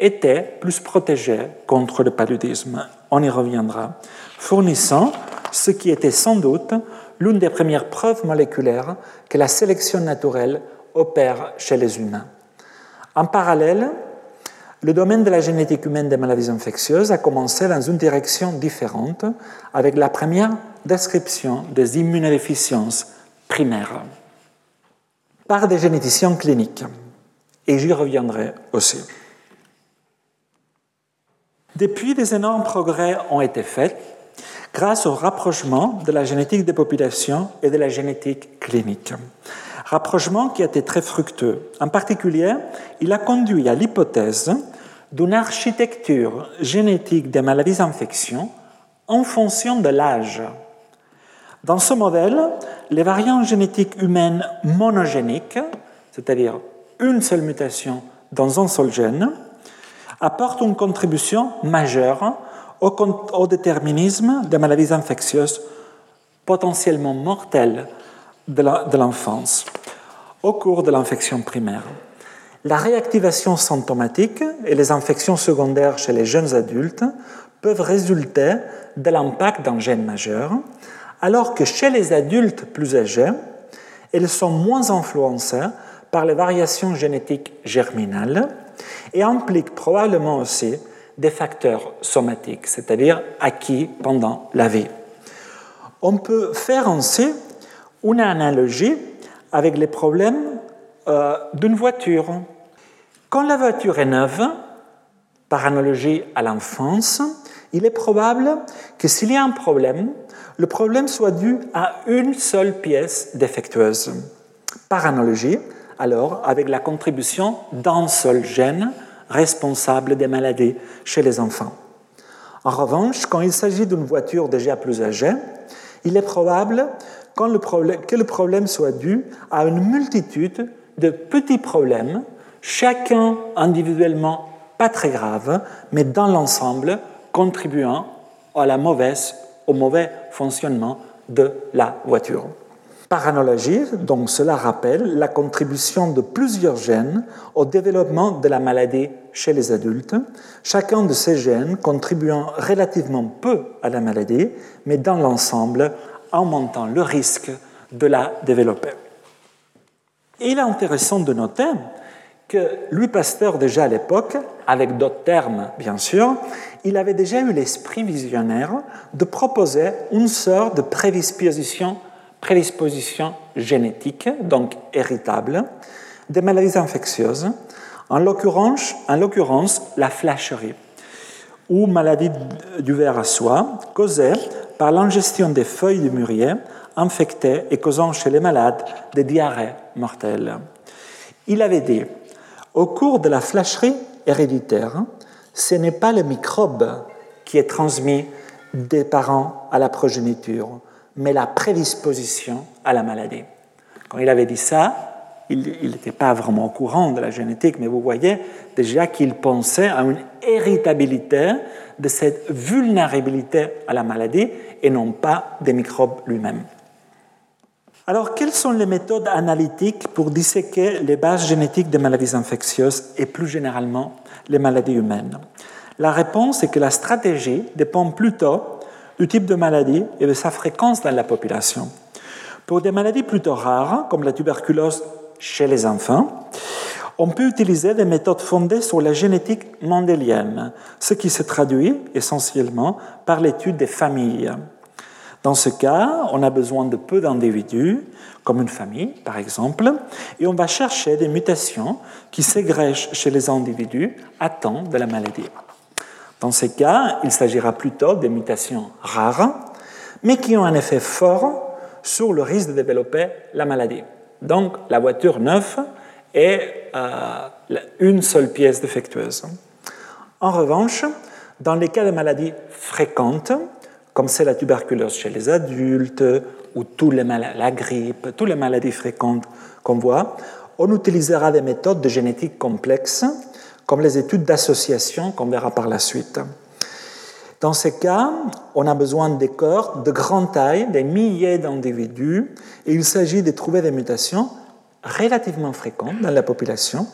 étaient plus protégés contre le paludisme. On y reviendra, fournissant ce qui était sans doute l'une des premières preuves moléculaires que la sélection naturelle opère chez les humains. En parallèle, le domaine de la génétique humaine des maladies infectieuses a commencé dans une direction différente avec la première description des immunodéficiences primaires par des généticiens cliniques. Et j'y reviendrai aussi. Depuis, des énormes progrès ont été faits grâce au rapprochement de la génétique des populations et de la génétique clinique. Rapprochement qui a été très fructueux. En particulier, il a conduit à l'hypothèse d'une architecture génétique des maladies infections en fonction de l'âge. Dans ce modèle, les variantes génétiques humaines monogéniques, c'est-à-dire une seule mutation dans un seul gène, apportent une contribution majeure au, déterminisme des maladies infectieuses potentiellement mortelles de l'enfance au cours de l'infection primaire. La réactivation symptomatique et les infections secondaires chez les jeunes adultes peuvent résulter de l'impact d'un gène majeur, alors que chez les adultes plus âgés, elles sont moins influencées par les variations génétiques germinales et impliquent probablement aussi des facteurs somatiques, c'est-à-dire acquis pendant la vie. On peut faire ainsi une analogie avec les problèmes euh, d'une voiture. Quand la voiture est neuve, par analogie à l'enfance, il est probable que s'il y a un problème, le problème soit dû à une seule pièce défectueuse. Par analogie, alors, avec la contribution d'un seul gène responsable des maladies chez les enfants. En revanche, quand il s'agit d'une voiture déjà plus âgée, il est probable que le problème soit dû à une multitude de petits problèmes, chacun individuellement pas très grave, mais dans l'ensemble contribuant à la mauvaise, au mauvais fonctionnement de la voiture. Par analogie, donc cela rappelle la contribution de plusieurs gènes au développement de la maladie chez les adultes, chacun de ces gènes contribuant relativement peu à la maladie, mais dans l'ensemble augmentant le risque de la développer. il est intéressant de noter que Louis Pasteur, déjà à l'époque, avec d'autres termes bien sûr, il avait déjà eu l'esprit visionnaire de proposer une sorte de prédisposition prédisposition génétique, donc héritable, des maladies infectieuses, en l'occurrence, en l'occurrence la flacherie, ou maladie du ver à soie, causée par l'ingestion des feuilles de mûrier infectées et causant chez les malades des diarrhées mortelles. Il avait dit, au cours de la flacherie héréditaire, ce n'est pas le microbe qui est transmis des parents à la progéniture, mais la prédisposition à la maladie. Quand il avait dit ça, il n'était pas vraiment au courant de la génétique, mais vous voyez déjà qu'il pensait à une héritabilité de cette vulnérabilité à la maladie et non pas des microbes lui-même. Alors, quelles sont les méthodes analytiques pour disséquer les bases génétiques des maladies infectieuses et plus généralement les maladies humaines? La réponse est que la stratégie dépend plutôt du type de maladie et de sa fréquence dans la population. Pour des maladies plutôt rares, comme la tuberculose chez les enfants, on peut utiliser des méthodes fondées sur la génétique mendélienne, ce qui se traduit essentiellement par l'étude des familles. Dans ce cas, on a besoin de peu d'individus, comme une famille par exemple, et on va chercher des mutations qui s'égrègent chez les individus à temps de la maladie. Dans ces cas, il s'agira plutôt de mutations rares, mais qui ont un effet fort sur le risque de développer la maladie. Donc la voiture neuve est euh, une seule pièce défectueuse. En revanche, dans les cas de maladies fréquentes, comme c'est la tuberculose chez les adultes ou tous les la grippe, toutes les maladies fréquentes qu'on voit, on utilisera des méthodes de génétique complexes, comme les études d'association qu'on verra par la suite. Dans ces cas, on a besoin des corps de grande taille, des milliers d'individus, et il s'agit de trouver des mutations relativement fréquentes dans la population,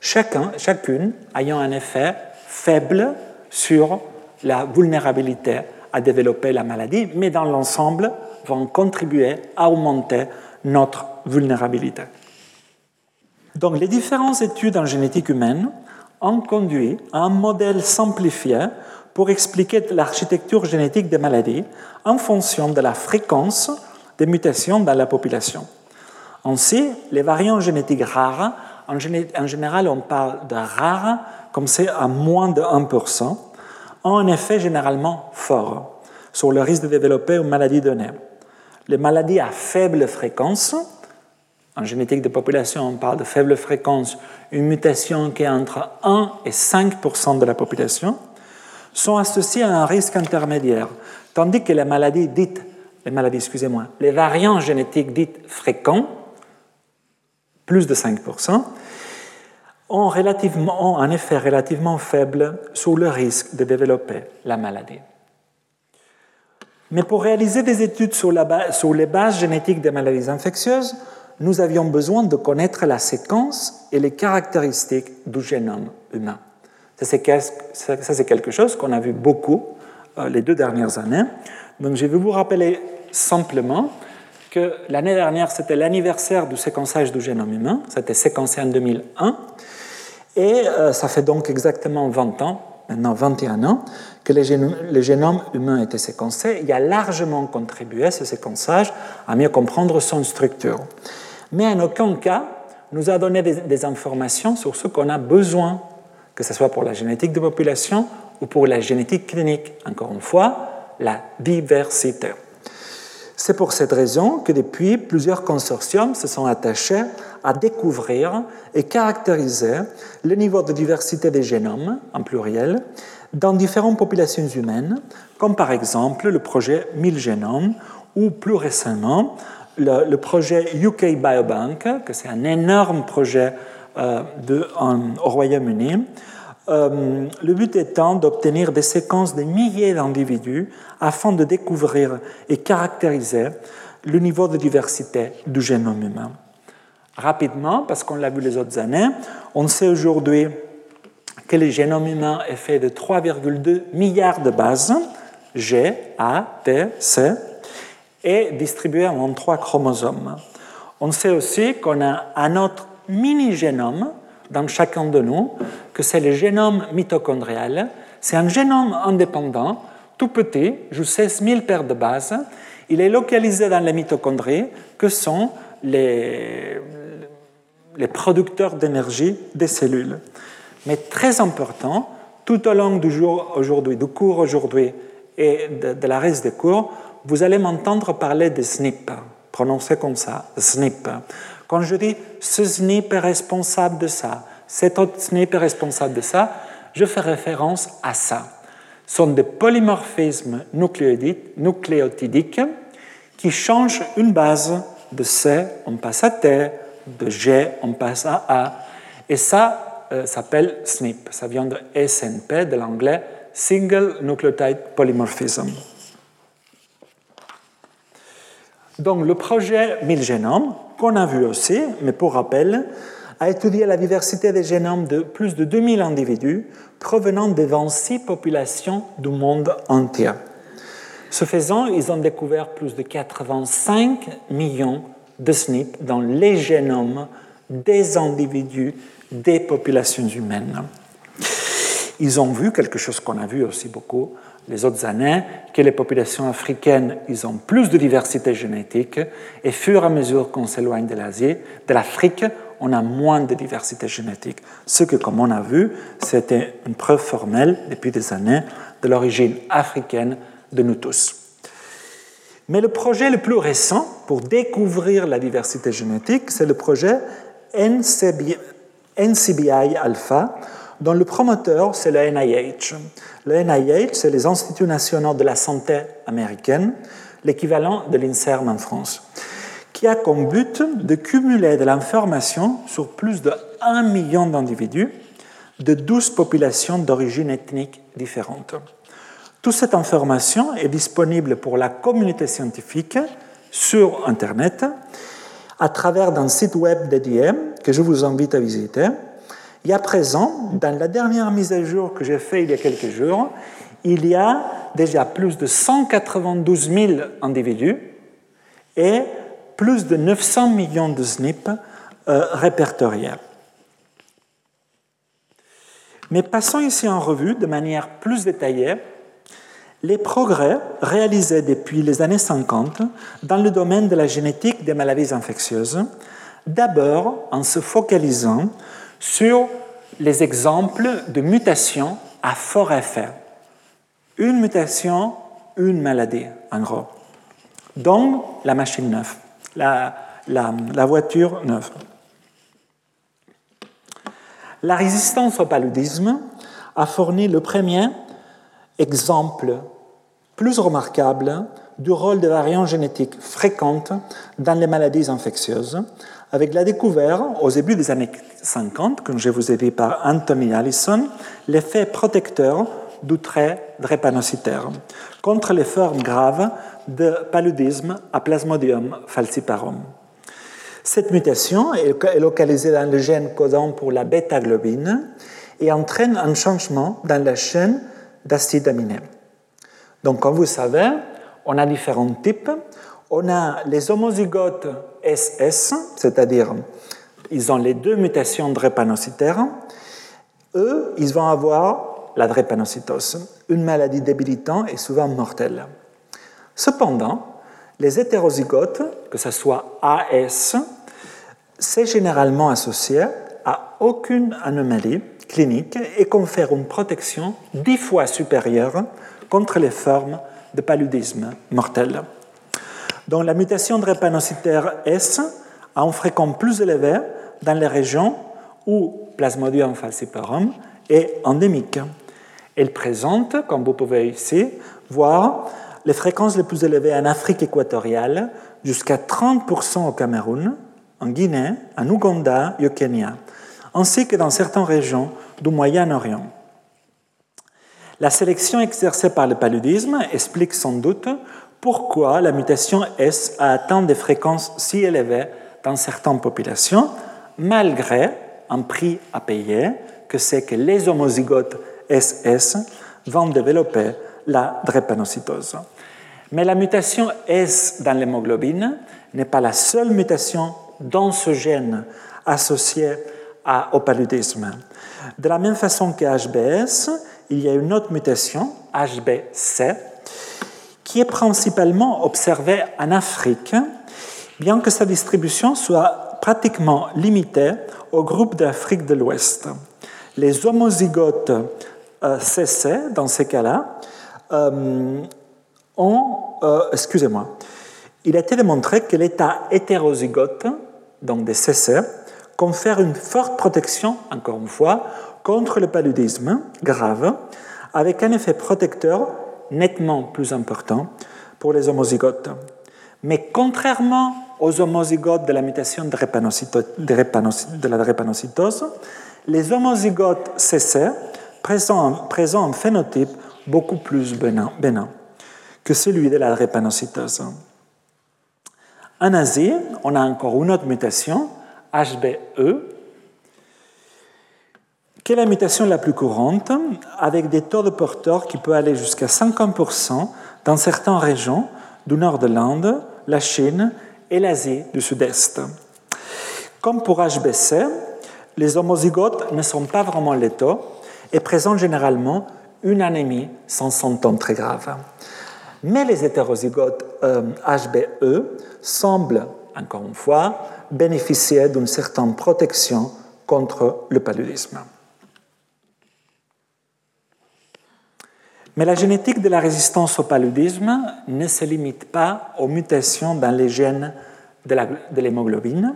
chacun, chacune ayant un effet faible sur la vulnérabilité à développer la maladie, mais dans l'ensemble vont contribuer à augmenter notre vulnérabilité. Donc les différentes études en génétique humaine ont conduit à un modèle simplifié pour expliquer l'architecture génétique des maladies en fonction de la fréquence des mutations dans la population. Ainsi, les variants génétiques rares, en, général on parle de rares comme c'est à moins de 1%, ont un effet généralement fort sur le risque de développer une maladie donnée. Les maladies à faible fréquence, en génétique de population, on parle de faible fréquence, une mutation qui est entre 1 et 5% de la population, sont associées à un risque intermédiaire, tandis que les maladies dites, les maladies, excusez-moi, les variants génétiques dites fréquents, plus de 5 ont, relativement, ont un effet relativement faible sur le risque de développer la maladie. Mais pour réaliser des études sur, sur les bases génétiques des maladies infectieuses, nous avions besoin de connaître la séquence et les caractéristiques du génome humain. Ça, c'est quelque chose qu'on a vu beaucoup euh, les deux dernières années. Donc, je vais vous rappeler simplement que l'année dernière, c'était l'anniversaire du séquençage du génome humain. C'était séquencé en 2001. Et euh, ça fait donc exactement 20 ans, maintenant 21 ans, que le génome, le génome humain été séquencé. Il a largement contribué, ce séquençage, à mieux comprendre son structure mais en aucun cas nous a donné des, informations sur ce qu'on a besoin, que ce soit pour la génétique de population ou pour la génétique clinique. Encore une fois, la diversité. C'est pour cette raison que depuis, plusieurs consortiums se sont attachés à découvrir et caractériser le niveau de diversité des génomes, en pluriel, dans différentes populations humaines, comme par exemple le projet 1000 génomes ou plus récemment le, projet UK Biobank, que c'est un énorme projet euh, au Royaume-Uni. Euh, le but étant d'obtenir des séquences de milliers d'individus afin de découvrir et caractériser le niveau de diversité du génome humain. Rapidement, parce qu'on l'a vu les autres années, on sait aujourd'hui que le génome humain est fait de 3,2 milliards de bases, G, A, T, C, est distribué en trois chromosomes. On sait aussi qu'on a un autre mini-génome dans chacun de nous, que c'est le génome mitochondrial. C'est un génome indépendant, tout petit, juste 16 000 paires de bases. Il est localisé dans les mitochondries, que sont les, les producteurs d'énergie des cellules. Mais très important, tout au long du jour aujourd'hui, du cours aujourd'hui et de, la reste des cours, vous allez m'entendre parler de SNP, prononcé comme ça, SNP. Quand je dis ce SNP est responsable de ça, cet autre SNP est responsable de ça, je fais référence à ça. Ce sont des polymorphismes nucléotidiques qui changent une base de C, on passe à T, de G, on passe à A. Et ça euh, s'appelle SNP. Ça vient de SNP, de l'anglais Single Nucleotide Polymorphism. Donc le projet 1000 génomes, qu'on a vu aussi, mais pour rappel, a étudié la diversité des génomes de plus de 2000 individus provenant des 26 populations du monde entier. Ce faisant, ils ont découvert plus de 85 millions de SNP dans les génomes des individus des populations humaines. Ils ont vu quelque chose qu'on a vu aussi beaucoup les autres années que les populations africaines ils ont plus de diversité génétique et fur et à mesure qu'on s'éloigne de l'Asie, de l'Afrique, on a moins de diversité génétique. Ce que, comme on a vu, c'était une preuve formelle depuis des années de l'origine africaine de nous tous. Mais le projet le plus récent pour découvrir la diversité génétique, c'est le projet NCBI, NCBI Alpha, dont le promoteur, c'est le NIH. Le NIH, c'est les Instituts nationaux de la santé américaine, l'équivalent de l'INSERM en France, qui a comme but de cumuler de l'information sur plus de 1 million d'individus de 12 populations d'origine ethnique différentes. Toute cette information est disponible pour la communauté scientifique sur Internet à travers un site web dédié que je vous invite à visiter. Et à présent, dans la dernière mise à jour que j'ai faite il y a quelques jours, il y a déjà plus de 192 000 individus et plus de 900 millions de SNP euh, répertoriés. Mais passons ici en revue de manière plus détaillée les progrès réalisés depuis les années 50 dans le domaine de la génétique des maladies infectieuses, d'abord en se focalisant sur les exemples de mutations à fort effet. Une mutation, une maladie, en gros. Donc, la machine neuve, la, voiture neuve. La résistance au paludisme a fourni le premier exemple plus remarquable du rôle des variants génétiques fréquentes dans les maladies infectieuses, avec la découverte au début des années 50, comme je vous ai dit par Anthony Allison, l'effet protecteur du trait drépanocytaire contre les formes graves de paludisme à Plasmodium falciparum. Cette mutation est localisée dans le gène codant pour la bêta-globine et entraîne un changement dans la chaîne d'acides aminés. Donc, comme vous savez, on a différents types. On a les homozygotes SS, c'est-à-dire ils ont les deux mutations drépanocytaires. Eux, ils vont avoir la drépanocytose, une maladie débilitante et souvent mortelle. Cependant, les hétérozygotes, que ce soit AS, c'est généralement associé à aucune anomalie clinique et confère une protection dix fois supérieure contre les formes de paludisme mortel. Donc la mutation drépanocytaire S a un fréquent plus élevé dans les régions où Plasmodium falciparum est endémique. Elle présente, comme vous pouvez ici voir, les fréquences les plus élevées en Afrique équatoriale, jusqu'à 30% au Cameroun, en Guinée, en Ouganda et au Kenya, ainsi que dans certaines régions du Moyen-Orient. La sélection exercée par le paludisme explique sans doute pourquoi la mutation S a atteint des fréquences si élevées dans certaines populations, malgré un prix à payer que c'est que les homozygotes SS vont développer la drépanocytose. Mais la mutation S dans l'hémoglobine n'est pas la seule mutation dans ce gène associé au paludisme. De la même façon que HBS, il y a une autre mutation, HBC, qui est principalement observée en Afrique, bien que sa distribution soit pratiquement limitée au groupe d'Afrique de l'Ouest. Les homozygotes euh, dans ces cas-là, euh, ont, euh, excusez-moi, il a été démontré que l'état hétérozygote, donc des CC, confère une forte protection, encore une fois, contre le paludisme grave, avec un effet protecteur nettement plus important pour les homozygotes. Mais contrairement aux homozygotes de la mutation de, la drépanocytose, les homozygotes CC présentent, un phénotype beaucoup plus bénin, que celui de la drépanocytose. En Asie, on a encore une autre mutation, HBE, qui est la mutation la plus courante, avec des taux de porteurs qui peuvent aller jusqu'à 50% dans certaines régions du nord de l'Inde, la Chine et l'Asie du Sud-Est? Comme pour HBC, les homozygotes ne sont pas vraiment létaux et présentent généralement une anémie sans symptômes très graves. Mais les hétérozygotes HBE euh, semblent, encore une fois, bénéficier d'une certaine protection contre le paludisme. Mais la génétique de la résistance au paludisme ne se limite pas aux mutations dans les gènes de l'hémoglobine.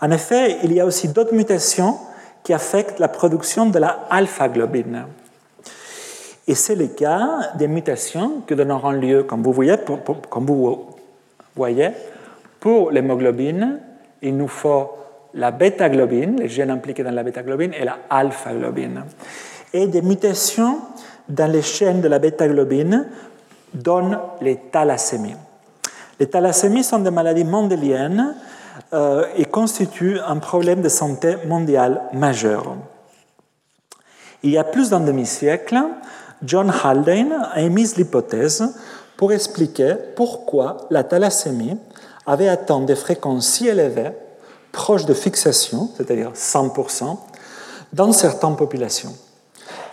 En effet, il y a aussi d'autres mutations qui affectent la production de la alpha-globine. Et c'est le cas des mutations que donneront lieu, comme vous voyez, pour l'hémoglobine, il nous faut la bêta-globine, les gènes impliqués dans la bêta-globine, et la alpha-globine. Et des mutations dans les chaînes de la bêta-globine donnent les thalassémies. Les thalassémies sont des maladies mendéliennes euh, et constituent un problème de santé mondial majeur. Il y a plus d'un demi-siècle, John Haldane a émis l'hypothèse pour expliquer pourquoi la thalassémie avait atteint des fréquences si élevées, proches de fixation, c'est-à-dire 100%, dans certaines populations.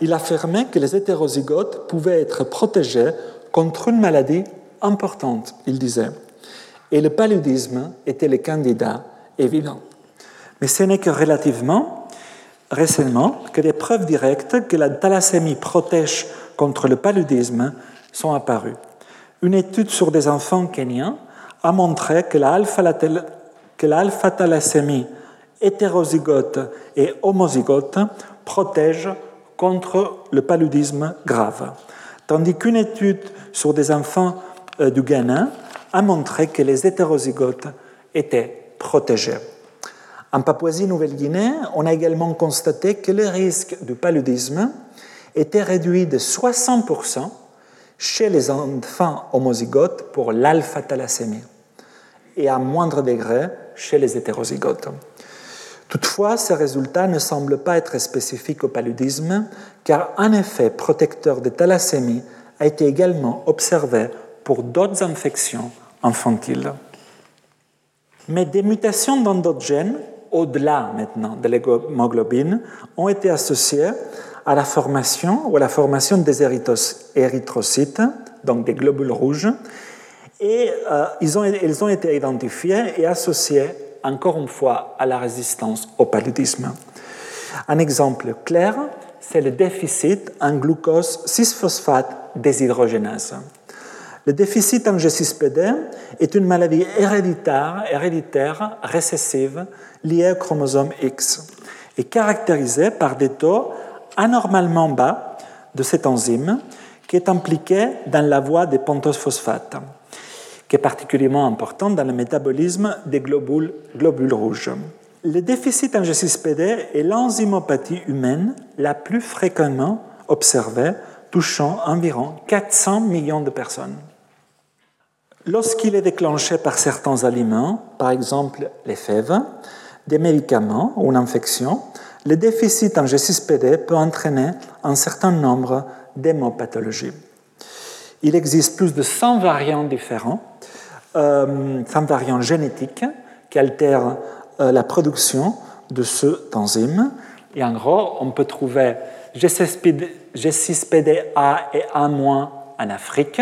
Il affirmait que les hétérozygotes pouvaient être protégés contre une maladie importante, il disait. Et le paludisme était le candidat évident. Mais ce n'est que relativement récemment que des preuves directes que la thalassémie protège contre le paludisme sont apparues. Une étude sur des enfants kenyans a montré que l'alpha-thalassémie hétérozygote et homozygote protège contre le paludisme grave, tandis qu'une étude sur des enfants euh, du Ghana a montré que les hétérozygotes étaient protégés. En Papouasie-Nouvelle-Guinée, on a également constaté que le risque du paludisme était réduit de 60% chez les enfants homozygotes pour l'alpha-thalassémie et à moindre degré chez les hétérozygotes. Toutefois, ces résultats ne semblent pas être spécifiques au paludisme, car un effet protecteur de thalassémie a été également observé pour d'autres infections infantiles. Mais des mutations dans d'autres gènes, au-delà maintenant de l'hémoglobine, ont été associées à la formation ou à la formation des érythrocytes, donc des globules rouges, et euh, ils, ont, ils ont été identifiés et associés encore une fois à la résistance au paludisme. Un exemple clair, c'est le déficit en glucose 6-phosphate déshydrogénase. Le déficit en G6PD est une maladie héréditaire, héréditaire récessive liée au chromosome X et caractérisée par des taux anormalement bas de cette enzyme qui est impliquée dans la voie des pentosephosphates est particulièrement important dans le métabolisme des globules, rouges. Le déficit en G6PD est l'enzymopathie humaine la plus fréquemment observée, touchant environ 400 millions de personnes. Lorsqu'il est déclenché par certains aliments, par exemple les fèves, des médicaments ou une infection, le déficit en G6PD peut entraîner un certain nombre d'hémopathologies. Il existe plus de 100 variants différents, euh, 100 variants génétiques qui altèrent euh, la production de ce enzyme. Et en gros, on peut trouver G6PD, A et A- en Afrique,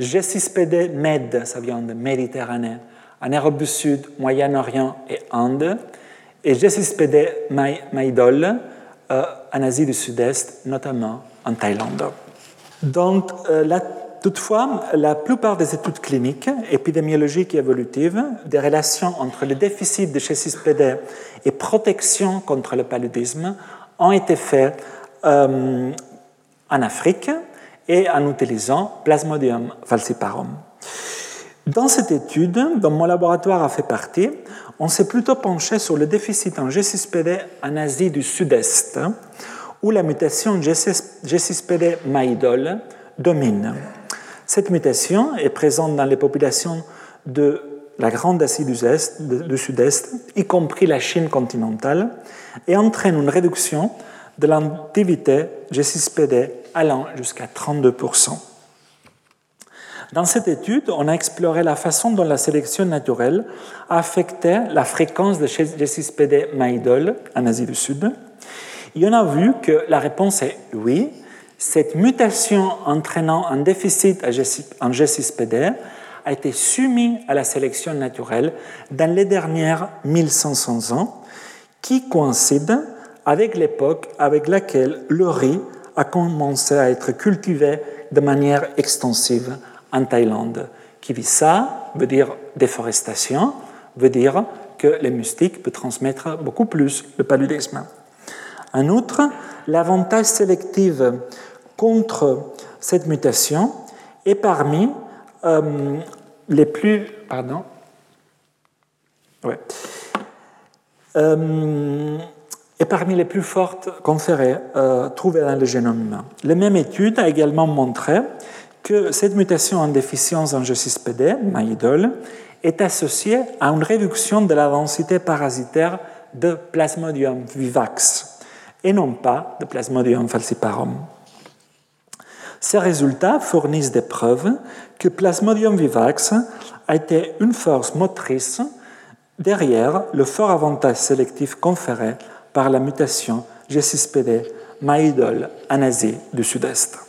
G6PD MED, ça vient de Méditerranée, en Europe du Sud, Moyen-Orient et Inde, et G6PD Maïdol euh, en Asie du Sud-Est, notamment en Thaïlande. Donc, euh, toutefois, la plupart des études cliniques, épidémiologiques et évolutives des relations entre le déficit de G6PD et protection contre le paludisme ont été faites euh, en Afrique et en utilisant Plasmodium falciparum. Dans cette étude, dont mon laboratoire a fait partie, on s'est plutôt penché sur le déficit en G6PD en Asie du Sud-Est, où la mutation G6PD maïdol domine. Cette mutation est présente dans les populations de la Grande Asie du Sud-Est, y compris la Chine continentale, et entraîne une réduction de l'activité G6PD allant jusqu'à 32%. Dans cette étude, on a exploré la façon dont la sélection naturelle a affecté la fréquence de G6PD maïdol en Asie du Sud. Et on a vu que la réponse est oui. Cette mutation entraînant un déficit en G6PD a été soumise à la sélection naturelle dans les dernières 1500 ans, qui coïncide avec l'époque avec laquelle le riz a commencé à être cultivé de manière extensive en Thaïlande. Ça veut dire déforestation, veut dire que les moustiques peuvent transmettre beaucoup plus le paludisme. En outre, l'avantage sélectif contre cette mutation est parmi euh, les plus... Pardon. Euh, parmi les plus fortes conférées euh, trouvées dans le génome humain. La même étude a également montré que cette mutation en déficience en G6PD, MyIDOL, est associée à une réduction de la densité parasitaire de Plasmodium vivax et non pas de Plasmodium falciparum. Ces résultats fournissent des preuves que Plasmodium vivax a été une force motrice derrière le fort avantage sélectif conféré par la mutation G6PD Maïdol en Asie du Sud-Est.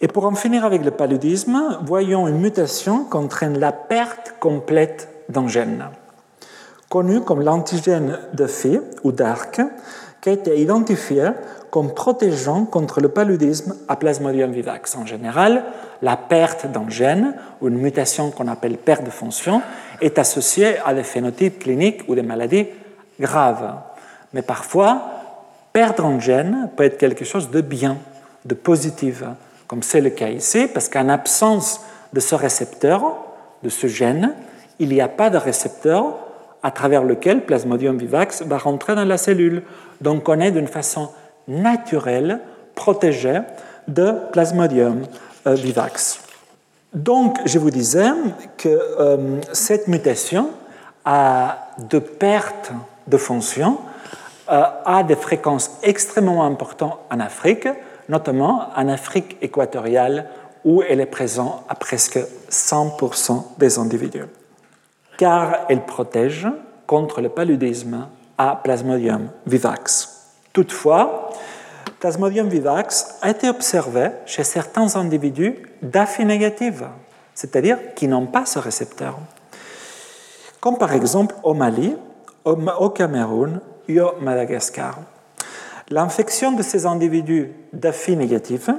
Et pour en finir avec le paludisme, voyons une mutation qui entraîne la perte complète d'un gène, connu comme l'antigène de Phi ou d'Arc, a été identifié comme protégeant contre le paludisme à Plasmodium vivax. En général, la perte d'un gène ou une mutation qu'on appelle perte de fonction est associée à des phénotypes cliniques ou des maladies graves. Mais parfois, perdre un gène peut être quelque chose de bien, de positif, comme c'est le cas ici, parce qu'en absence de ce récepteur, de ce gène, il n'y a pas de récepteur à travers lequel Plasmodium vivax va rentrer dans la cellule. Donc on est d'une façon naturelle protégé de Plasmodium euh, vivax. Donc je vous disais que euh, cette mutation a de perte de fonction euh, a des fréquences extrêmement importantes en Afrique, notamment en Afrique équatoriale où elle est présente à presque 100% des individus, car elle protège contre le paludisme à Plasmodium vivax. Toutefois, Plasmodium vivax a été observé chez certains individus d'AFI négative, c'est-à-dire qui n'ont pas ce récepteur, comme par exemple au Mali, au Cameroun et au Madagascar. L'infection de ces individus d'AFI négatif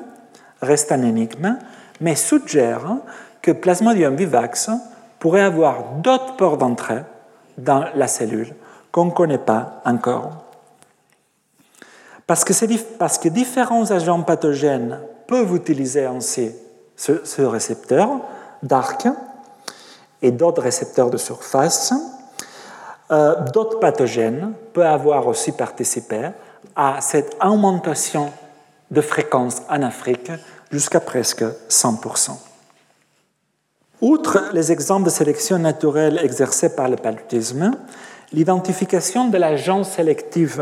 reste un énigme, mais suggère que Plasmodium vivax pourrait avoir d'autres ports d'entrée dans la cellule qu'on ne connaît pas encore. Parce que, différents agents pathogènes peuvent utiliser ainsi ce, ce récepteur d'arc et d'autres récepteurs de surface, euh, d'autres pathogènes peuvent avoir aussi participé à cette augmentation de fréquence en Afrique jusqu'à presque 100%. Outre les exemples de sélection naturelle exercés par le paludisme, l'identification de l'agent sélectif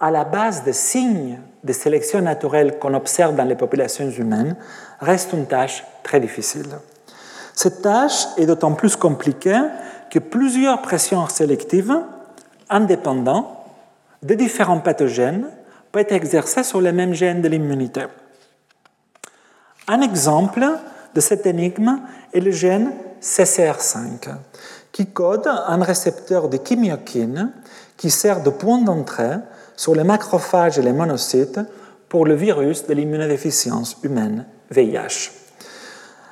à la base des signes de sélection naturelle qu'on observe dans les populations humaines reste une tâche très difficile. Cette tâche est d'autant plus compliquée que plusieurs pressions sélectives indépendantes de différents pathogènes peut être exercée sur les mêmes gènes de l'immunité. Un exemple de cette énigme est le gène CCR5, qui code un récepteur de chimiokine qui sert de point d'entrée sur les macrophages et les monocytes pour le virus de l'immunodéficience humaine, VIH.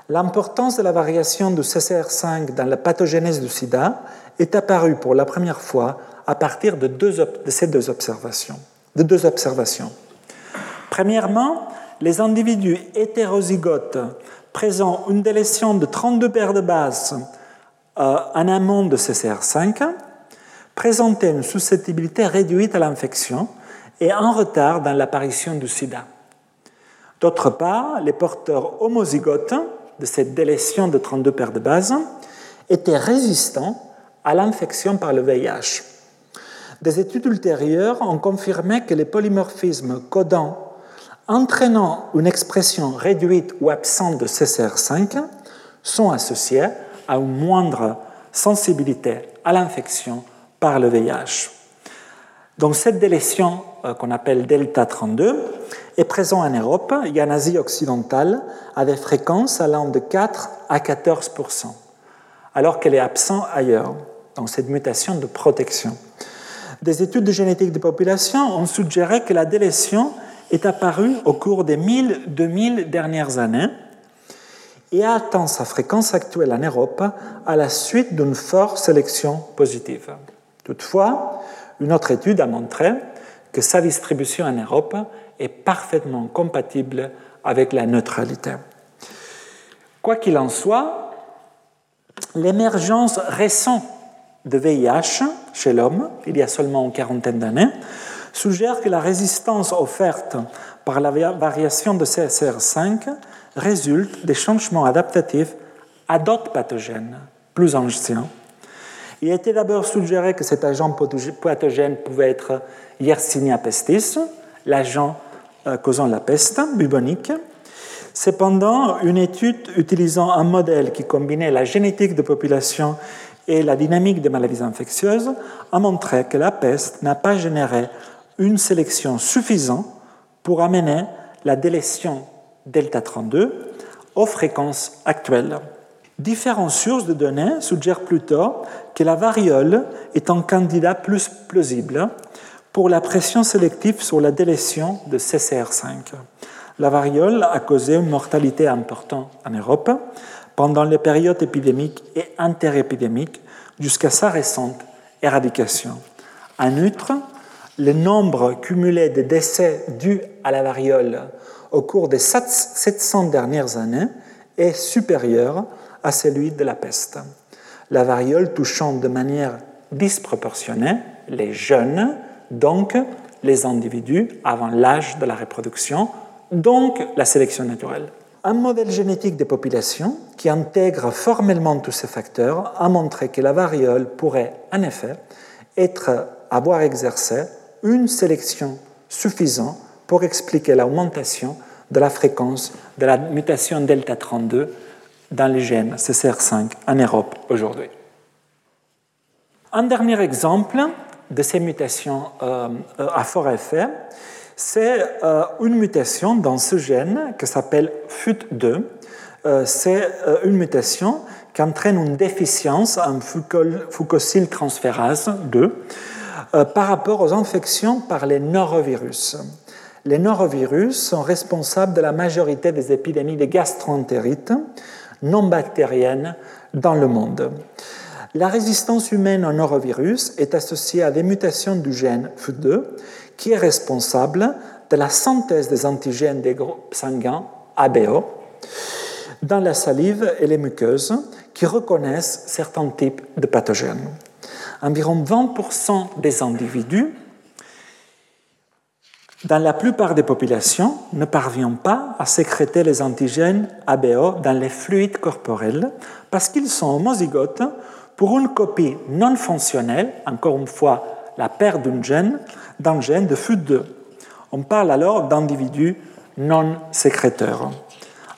L'importance de la variation du CCR5 dans la pathogénèse du sida est apparue pour la première fois à partir de, ces deux observations, de deux observations. Premièrement, les individus hétérozygotes présentent une délétion de 32 paires de bases euh, en amont de CCR5 présentaient une susceptibilité réduite à l'infection et un retard dans l'apparition du sida. D'autre part, les porteurs homozygotes de cette délétion de 32 paires de bases étaient résistants à l'infection par le VIH. Des études ultérieures ont confirmé que les polymorphismes codants entraînant une expression réduite ou absente de CCR5 sont associés à une moindre sensibilité à l'infection par le VIH. Donc cette délétion euh, qu'on appelle delta 32 est présente en Europe et en Asie occidentale à des fréquences allant de 4 à 14 alors qu'elle est absente ailleurs, dans cette mutation de protection. Des études de génétique de population ont suggéré que la délétion est apparue au cours des 1000-2000 dernières années et a atteint sa fréquence actuelle en Europe à la suite d'une forte sélection positive. Toutefois, une autre étude a montré que sa distribution en Europe est parfaitement compatible avec la neutralité. Quoi qu'il en soit, l'émergence récente de VIH chez l'homme, il y a seulement une quarantaine d'années, suggère que la résistance offerte par la variation de CSR5 résulte des changements adaptatifs à d'autres pathogènes plus anciens. Il a été d'abord suggéré que cet agent pathogène pouvait être Yersinia pestis, l'agent euh, causant la peste bubonique. Cependant, une étude utilisant un modèle qui combinait la génétique de population et la dynamique des maladies infectieuses a montré que la peste n'a pas généré une sélection suffisante pour amener la délétion delta 32 aux fréquences actuelles. Différentes sources de données suggèrent plutôt que la variole est un candidat plus plausible pour la pression sélective sur la délétion de CCR5. La variole a causé une mortalité importante en Europe pendant les périodes épidémiques et interépidémiques jusqu'à sa récente éradication. En outre, le nombre cumulé de décès dus à la variole au cours des 700 dernières années est supérieur à celui de la peste. La variole touchant de manière disproportionnée les jeunes, donc les individus avant l'âge de la reproduction, donc la sélection naturelle. Un modèle génétique des populations qui intègre formellement tous ces facteurs a montré que la variole pourrait en effet être, avoir exercé une sélection suffisante pour expliquer l'augmentation de la fréquence de la mutation delta 32 dans les gènes CCR5 en Europe aujourd'hui. Un dernier exemple de ces mutations euh, à fort effet, c'est euh, une mutation dans ce gène qui s'appelle FUT2. Euh, c'est une mutation qui entraîne une déficience en fucosyltransférase 2 par rapport aux infections par les norovirus. Les norovirus sont responsables de la majorité des épidémies de gastroentérite non bactériennes dans le monde. La résistance humaine au norovirus est associée à des mutations du gène FU2 qui est responsable de la synthèse des antigènes des groupes sanguins ABO dans la salive et les muqueuses qui reconnaissent certains types de pathogènes. Environ 20% des individus dans la plupart des populations, ne parviennent pas à sécréter les antigènes ABO dans les fluides corporels parce qu'ils sont homozygotes pour une copie non fonctionnelle, encore une fois la perte d'un gène, d'un gène de FUT2. On parle alors d'individus non sécréteurs.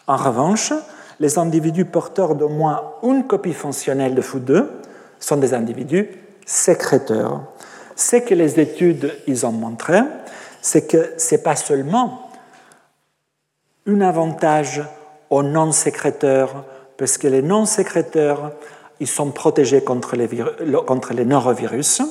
En revanche, les individus porteurs d'au moins une copie fonctionnelle de FUT2 sont des individus sécréteurs. Ce que les études ils ont montré, c'est que ce n'est pas seulement un avantage aux non-sécréteurs, parce que les non-sécréteurs, ils sont protégés contre les, contre les norovirus,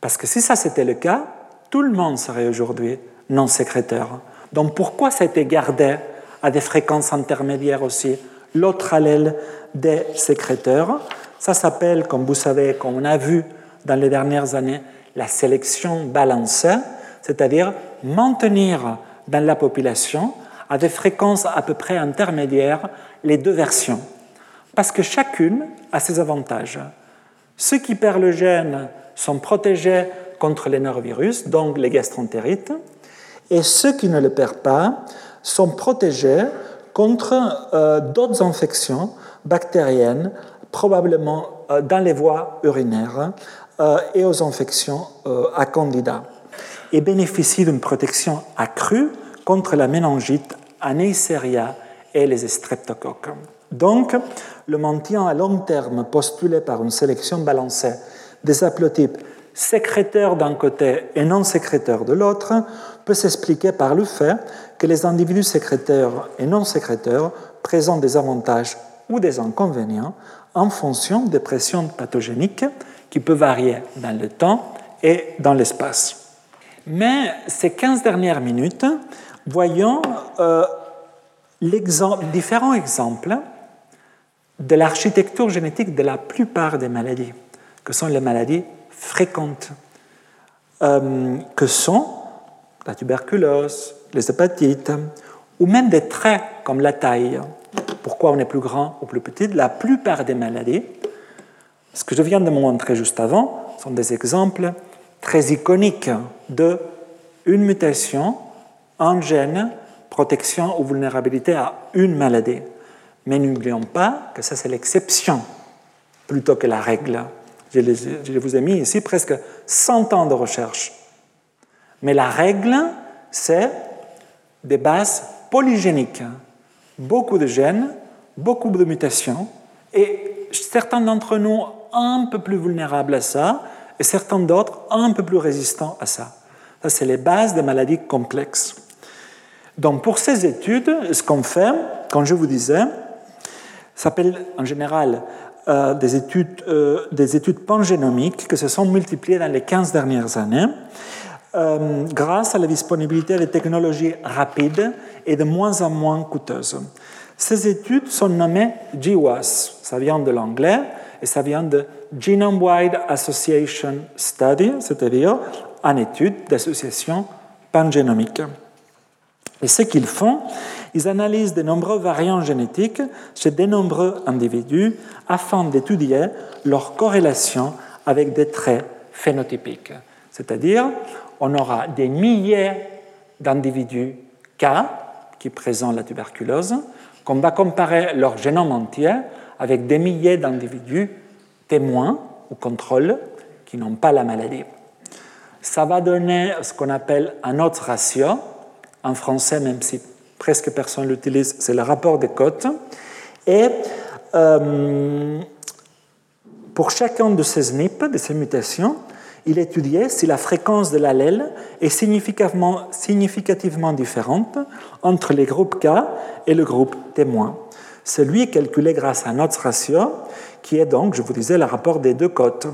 parce que si ça c'était le cas, tout le monde serait aujourd'hui non-sécréteur. Donc pourquoi ça a été gardé à des fréquences intermédiaires aussi? L'autre allèle des sécréteurs, ça s'appelle, comme vous savez, comme on a vu dans les dernières années, la sélection balancée c'est-à-dire maintenir dans la population à des fréquences à peu près intermédiaires les deux versions, parce que chacune a ses avantages. Ceux qui perdent le gène sont protégés contre les norovirus, donc les gastroentérites, et ceux qui ne le perdent pas sont protégés contre euh, d'autres infections bactériennes, probablement euh, dans les voies urinaires, euh, et aux infections à candida et bénéficie d'une protection accrue contre la méningite Neisseria et les streptocoques. Donc, le maintien à long terme postulé par une sélection balancée des haplotypes sécréteurs d'un côté et non sécréteurs de l'autre peut s'expliquer par le fait que les individus sécréteurs et non sécréteurs présentent des avantages ou des inconvénients en fonction des pressions pathogéniques qui peuvent varier dans le temps et dans l'espace. Mais ces 15 dernières minutes, voyons euh, différents exemples de l'architecture génétique de la plupart des maladies, que sont les maladies fréquentes. que sont la tuberculose, les hépatites, ou même des traits comme la taille. Pourquoi on est plus grand ou plus petit La plupart des maladies, ce que je viens de montrer juste avant, sont des exemples très iconiques de une mutation, un gène, protection ou vulnérabilité à une maladie. Mais n'oublions pas que ça, c'est l'exception plutôt que la règle. Je, je vous ai mis ici presque 100 ans de recherche. Mais la règle, c'est des bases polygéniques. Beaucoup de gènes, beaucoup de mutations, et certains d'entre nous un peu plus vulnérables à ça, et certains d'autres un peu plus résistants à ça. Ça, c'est les bases des maladies complexes. Donc, pour ces études, ce qu'on fait, comme je vous disais, s'appelle en général euh, des, études, euh, des études pangénomiques qui se sont multipliées dans les 15 dernières années. Euh, grâce à la disponibilité de technologies rapides et de moins en moins coûteuses. Ces études sont nommées GWAS, ça vient de l'anglais, et ça vient de Genome Wide Association Study, c'est-à-dire une étude d'association pangénomique. Et ce qu'ils font, ils analysent de nombreux variants génétiques chez de nombreux individus afin d'étudier leur corrélation avec des traits phénotypiques. C'est-à-dire, on aura des milliers d'individus K qui présentent la tuberculose, qu'on va comparer leur génome entier avec des milliers d'individus témoins ou contrôles qui n'ont pas la maladie. Ça va donner ce qu'on appelle un autre ratio, en français, même si presque personne l'utilise, c'est le rapport des cotes. Et euh, pour chacun de ces SNP, de ces mutations, il étudiait si la fréquence de l'allèle est significativement, différente entre les groupes K et le groupe témoin. Celui calculé grâce à notre ratio, qui est donc, je vous disais, le rapport des deux cotes,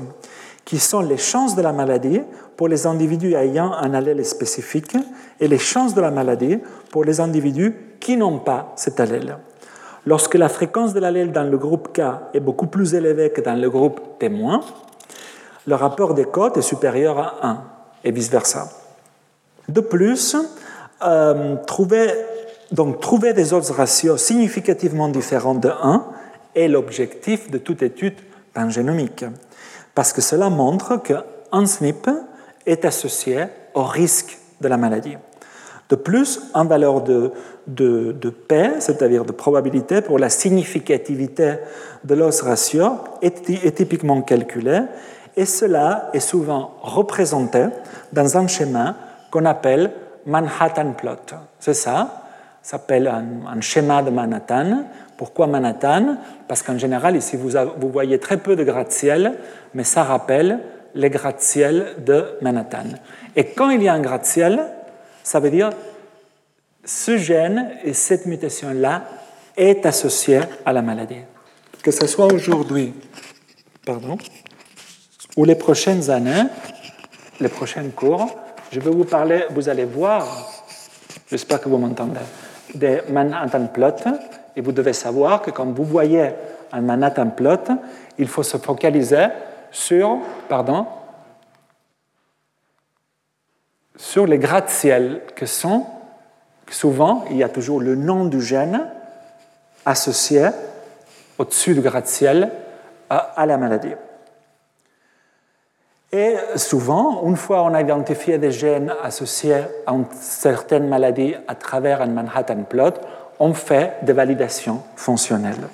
qui sont les chances de la maladie pour les individus ayant un allèle spécifique et les chances de la maladie pour les individus qui n'ont pas cet allèle. Lorsque la fréquence de l'allèle dans le groupe K est beaucoup plus élevée que dans le groupe témoin, le rapport des cotes est supérieur à 1 et vice-versa. De plus, euh, trouver, donc, trouver des autres ratios significativement différents de 1 est l'objectif de toute étude pangénomique, parce que cela montre qu'un SNP est associé au risque de la maladie. De plus, une valeur de, de, de P, c'est-à-dire de probabilité pour la significativité de l'os ratio, est, est typiquement calculée et cela est souvent représenté dans un schéma qu'on appelle Manhattan Plot. C'est ça, ça s'appelle un, schéma de Manhattan. Pourquoi Manhattan? Parce qu'en général, ici, vous, vous voyez très peu de gratte-ciel, mais ça rappelle les gratte-ciel de Manhattan. Et quand il y a un gratte-ciel, ça veut dire ce gène et cette mutation-là est associée à la maladie. Que ce soit aujourd'hui, pardon, ou les prochaines années, les prochains cours, je vais vous parler, vous allez voir, j'espère que vous m'entendez, des Manhattan Plot, et vous devez savoir que quand vous voyez un Manhattan Plot, il faut se focaliser sur, pardon, sur les gratte-ciel que sont, souvent, il y a toujours le nom du gène associé au-dessus du gratte-ciel à la maladie. Et souvent, une fois on a identifié des gènes associés à une certaine maladie à travers un Manhattan plot, on fait des validations fonctionnelles.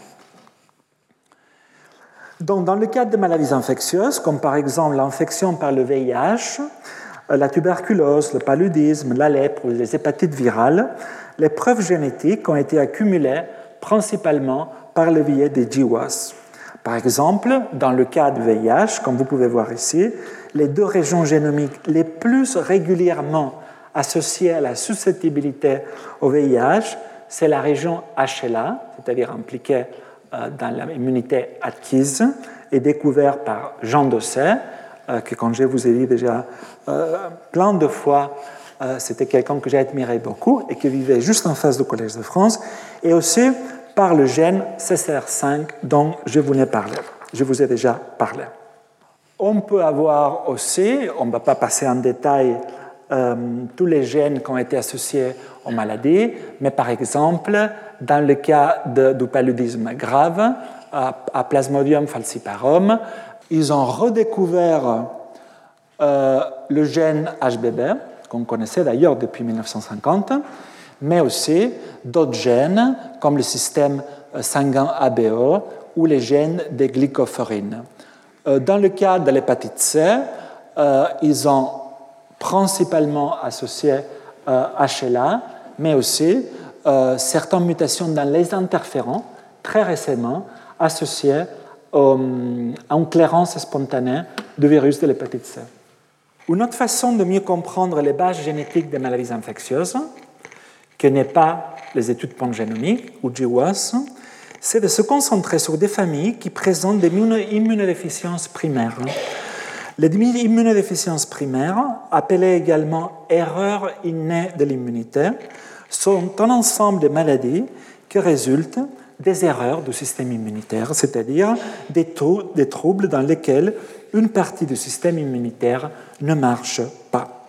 Dans le cadre de maladies infectieuses, comme par exemple l'infection par le VIH, la tuberculose, le paludisme, la lèpre ou les hépatites virales, les preuves génétiques ont été accumulées principalement par le biais des GWAS. Par exemple, dans le cas du VIH, comme vous pouvez voir ici, les deux régions génomiques les plus régulièrement associées à la susceptibilité au VIH, c'est la région HLA, c'est-à-dire impliquée euh, dans l'immunité acquise et découverte par Jean Dosset, euh, que quand je vous ai dit déjà euh, plein de fois, c'était quelqu'un que j'ai admiré beaucoup et qui vivait juste en face du Collège de France, et aussi par le gène CCR5 dont je vous ai. Je vous ai déjà parlé. On peut avoir aussi, on ne va pas passer en détail euh, tous les gènes qui ont été associés aux maladies, mais par exemple, dans le cas du paludisme grave, à, Plasmodium falciparum, ils ont redécouvert euh, le gène HBB, qu'on connaissait d'ailleurs depuis 1950, mais aussi d'autres gènes comme le système sanguin ABO ou les gènes des glycophorines. Euh, dans le cas de l'hépatite C, euh, ils ont principalement associé HLA, euh, mais aussi certaines mutations dans les interférents, très récemment associées à une clairance spontanée du virus de l'hépatite C. Une autre façon de mieux comprendre les bases génétiques des maladies infectieuses, que n'est pas les études pangénomiques ou GWAS, c'est de se concentrer sur des familles qui présentent des immunodéficiences primaires. Les immunodéficiences primaires, appelées également erreurs innées de l'immunité, sont un ensemble de maladies qui résultent des erreurs du système immunitaire, c'est-à-dire des, troubles dans lesquels une partie du système immunitaire ne marche pas.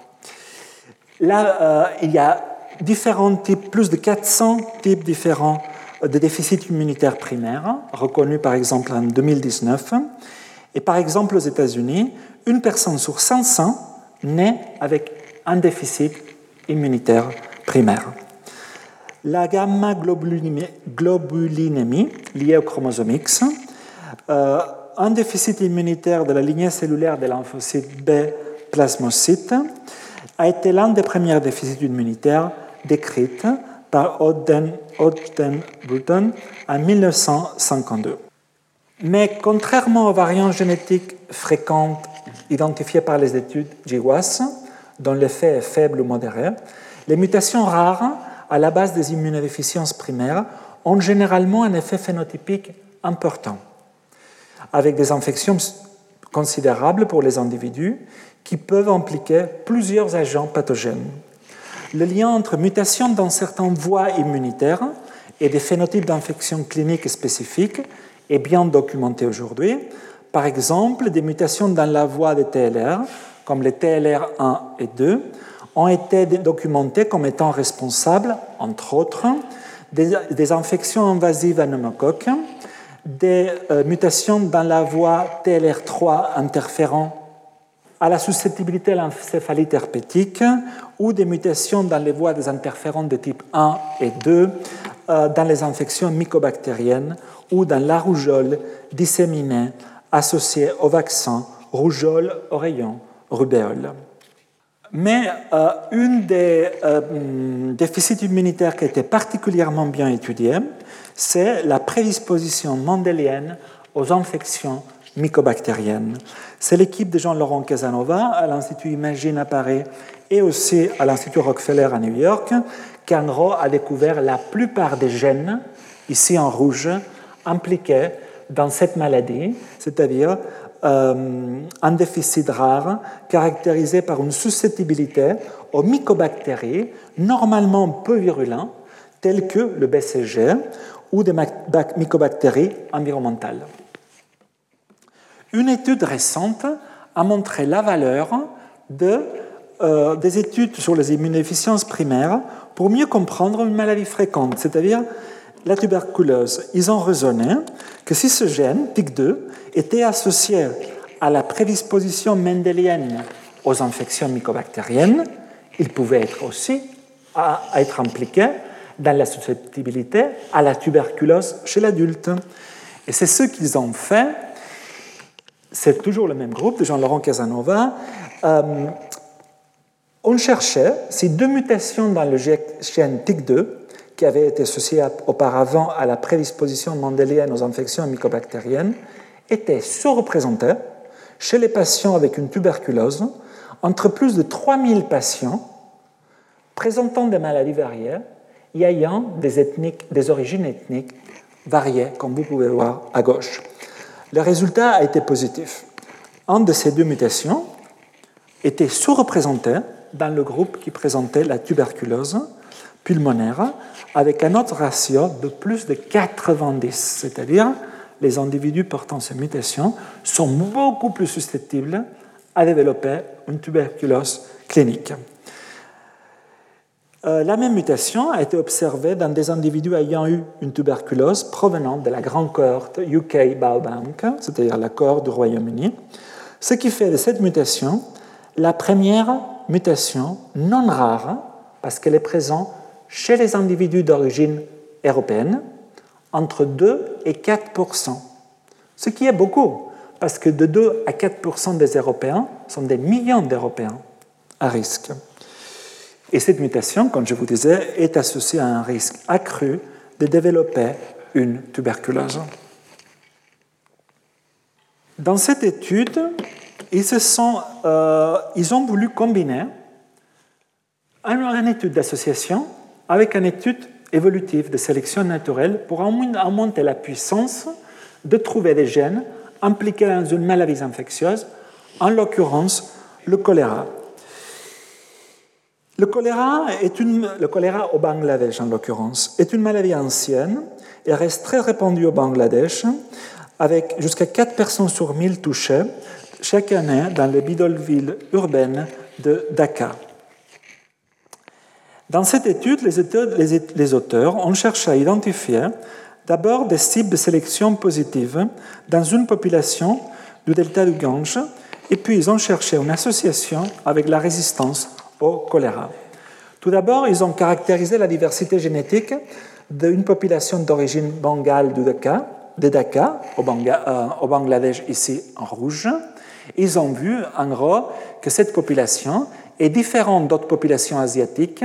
Là, euh, il y a différents types, plus de 400 types différents de déficit immunitaire primaire, reconnu par exemple en 2019. Et par exemple aux États-Unis, une personne sur 500 naît avec un déficit immunitaire primaire. La gamma-globulinémie liée au chromosome X, euh, un déficit immunitaire de la lignée cellulaire des lymphocytes B plasmocytes, a été l'un des premiers déficits immunitaires décrits par Ogden, Bruton en 1952. Mais contrairement aux variantes génétiques fréquentes identifiées par les études GWAS, dont l'effet est faible ou modéré, les mutations rares à la base des immunodéficiences primaires ont généralement un effet phénotypique important, avec des infections considérables pour les individus qui peuvent impliquer plusieurs agents pathogènes le lien entre mutation dans certaines voies immunitaires et des phénotypes d'infection cliniques spécifiques est bien documenté aujourd'hui. Par exemple, des mutations dans la voie des TLR, comme les TLR 1 et 2, ont été documentées comme étant responsables, entre autres, des, infections invasives à des euh, mutations dans la voie TLR3 interférant à la susceptibilité à l'encéphalite herpétique ou des mutations dans les voies des interférons de type 1 et 2 euh, dans les infections mycobactériennes ou dans la rougeole disséminée associée au vaccin rougeole, oreillon, rubéole. Mais euh, une des euh, déficits immunitaires qui a été particulièrement bien étudié, c'est la prédisposition mendélienne aux infections mycobactérienne. C'est l'équipe de Jean-Laurent Casanova à l'Institut Imagine à Paris et aussi à l'Institut Rockefeller à New York gros a découvert la plupart des gènes, ici en rouge, impliqués dans cette maladie, c'est-à-dire euh, un déficit rare caractérisé par une susceptibilité aux mycobactéries normalement peu virulentes telles que le BCG ou des mycobactéries environnementales. Une étude récente a montré la valeur de, euh, des études sur les immunodéficiences primaires pour mieux comprendre une maladie fréquente, c'est-à-dire la tuberculose. Ils ont raisonné que si ce gène, TIC2, était associé à la prédisposition mendélienne aux infections mycobactériennes, il pouvait être aussi à être impliqué dans la susceptibilité à la tuberculose chez l'adulte. Et c'est ce qu'ils ont fait c'est toujours le même groupe de Jean-Laurent Casanova. Euh, on cherchait si deux mutations dans le gène TIC2, qui avaient été associées auparavant à la prédisposition mendélienne aux infections mycobactériennes, étaient sous-représentées chez les patients avec une tuberculose entre plus de 3000 patients présentant des maladies variées et ayant des, des origines ethniques variées, comme vous pouvez voir à gauche. Le résultat a été positif. Un de ces deux mutations était sous-représenté dans le groupe qui présentait la tuberculose pulmonaire avec un autre ratio de plus de 90, c'est-à-dire les individus portant ces mutations sont beaucoup plus susceptibles à développer une tuberculose clinique. Euh, la même mutation a été observée dans des individus ayant eu une tuberculose provenant de la grande cohorte UK Biobank, c'est-à-dire la cohorte du Royaume-Uni, ce qui fait de cette mutation la première mutation non rare, parce qu'elle est présente chez les individus d'origine européenne, entre 2 et 4% ce qui est beaucoup, parce que de 2 à 4% des Européens sont des millions d'Européens à risque. Et cette mutation, comme je vous disais, est associée à un risque accru de développer une tuberculose. Dans cette étude, ils, euh, ils ont voulu combiner une étude d'association avec une étude évolutive de sélection naturelle pour augmenter la puissance de trouver des gènes impliqués dans une maladie infectieuse, en l'occurrence le choléra. Le choléra, au Bangladesh, en l'occurrence, est une maladie ancienne et reste très répandue au Bangladesh, avec jusqu'à 4 personnes sur 1000 touchées chaque année dans les bidonvilles urbaines de Dhaka. Dans cette étude, les auteurs, ont cherché à identifier d'abord des cibles de sélection positive dans une population du delta du Gange, et puis ils ont cherché une association avec la résistance au choléra. Tout d'abord, ils ont caractérisé la diversité génétique d'une population d'origine bengale de Dhaka, euh, au, Bangladesh ici en rouge. Ils ont vu en gros que cette population est différente d'autres populations asiatiques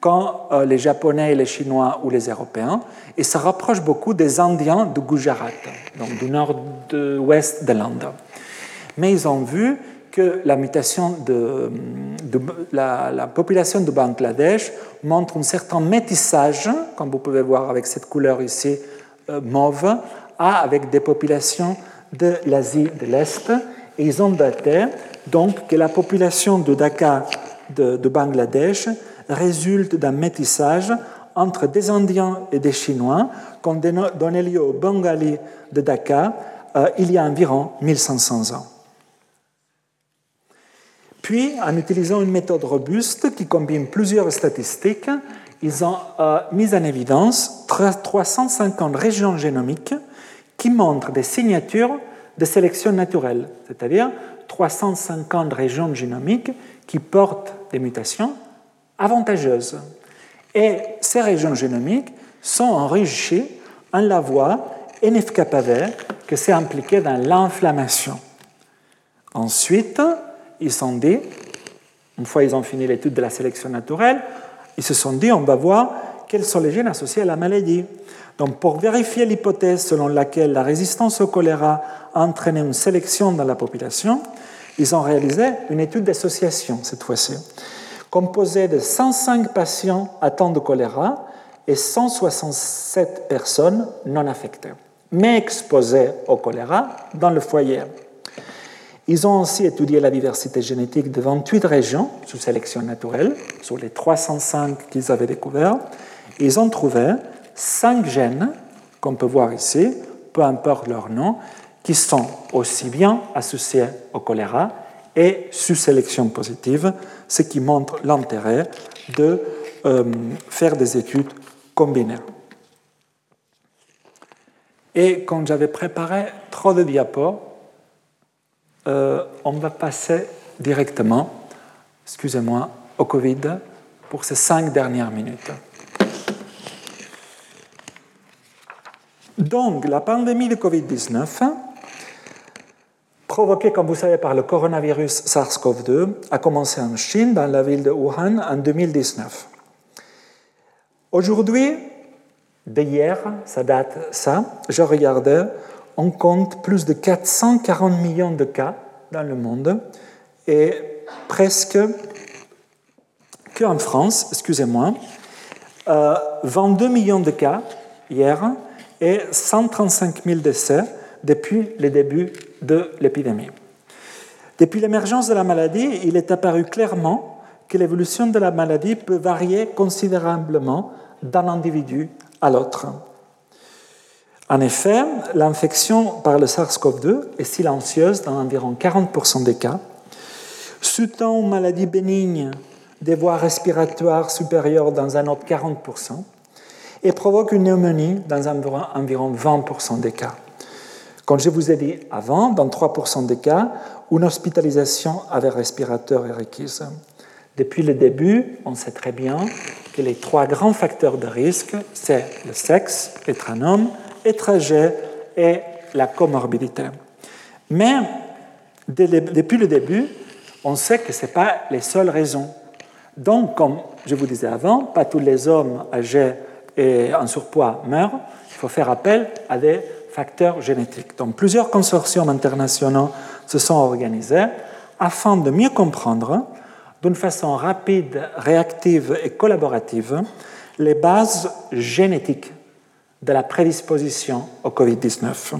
quand euh, les Japonais, les Chinois ou les Européens, et se rapproche beaucoup des Indiens du Gujarat, donc du nord-ouest de l'Inde. Mais ils ont vu que la population de Bangladesh montre un certain métissage, comme vous pouvez voir avec cette couleur ici euh, mauve, avec des populations de l'Asie de l'Est. Et ils ont daté donc que la population de Dhaka de, de Bangladesh résulte d'un métissage entre des Indiens et des Chinois qui ont donné lieu au Bengali de Dhaka euh, il y a environ 1500 ans. Puis, en utilisant une méthode robuste qui combine plusieurs statistiques, ils ont euh, mis en évidence 350 régions génomiques qui montrent des signatures de sélection naturelle, c'est-à-dire 350 régions génomiques qui portent des mutations avantageuses. Et ces régions génomiques sont enrichies en la voie NF-kappa que c'est impliqué dans l'inflammation. Ensuite, ils sont dit, une fois ils ont fini l'étude de la sélection naturelle, ils se sont dit on va voir quels sont les gènes associés à la maladie. Donc, pour vérifier l'hypothèse selon laquelle la résistance au choléra a entraîné une sélection dans la population, ils ont réalisé une étude d'association cette fois-ci composé de 105 patients atteints de choléra et 167 personnes non affectées, mais exposées au choléra dans le foyer. Ils ont aussi étudié la diversité génétique de 28 régions sous sélection naturelle, sur les 305 qu'ils avaient découverts. Ils ont trouvé 5 gènes, qu'on peut voir ici, peu importe leur nom, qui sont aussi bien associés au choléra et sous sélection positive, ce qui montre l'intérêt de euh, faire des études combinées. Et quand j'avais préparé trop de diapos, euh, on va passer directement, excusez-moi, au Covid pour ces cinq dernières minutes. Donc, la pandémie de Covid-19 provoqué, comme vous savez, par le coronavirus SARS-CoV-2, a commencé en Chine, dans la ville de Wuhan, en 2019. Aujourd'hui, d'hier, ça date ça, je regardais, on compte plus de 440 millions de cas dans le monde et presque qu'en France, excusez-moi, 22 euh, millions de cas hier et 135 000 décès depuis le début de l'épidémie. Depuis l'émergence de la maladie, il est apparu clairement que l'évolution de la maladie peut varier considérablement d'un individu à l'autre. En effet, l'infection par le SARS-CoV-2 est silencieuse dans environ 40% des cas, sutant aux maladies bénignes des voies respiratoires supérieures dans un autre 40%, et provoque une pneumonie dans environ 20% des cas. Comme je vous ai dit avant, dans 3% des cas, une hospitalisation avec respirateur est requise. Depuis le début, on sait très bien que les trois grands facteurs de risque, c'est le sexe, être un homme, âgé et la comorbidité. Mais depuis le début, on sait que ce n'est pas les seules raisons. Donc, comme je vous disais avant, pas tous les hommes âgés et en surpoids meurent. Il faut faire appel à des facteurs génétiques. Donc, plusieurs consortiums internationaux se sont organisés afin de mieux comprendre, d'une façon rapide, réactive et collaborative, les bases génétiques de la prédisposition au Covid-19.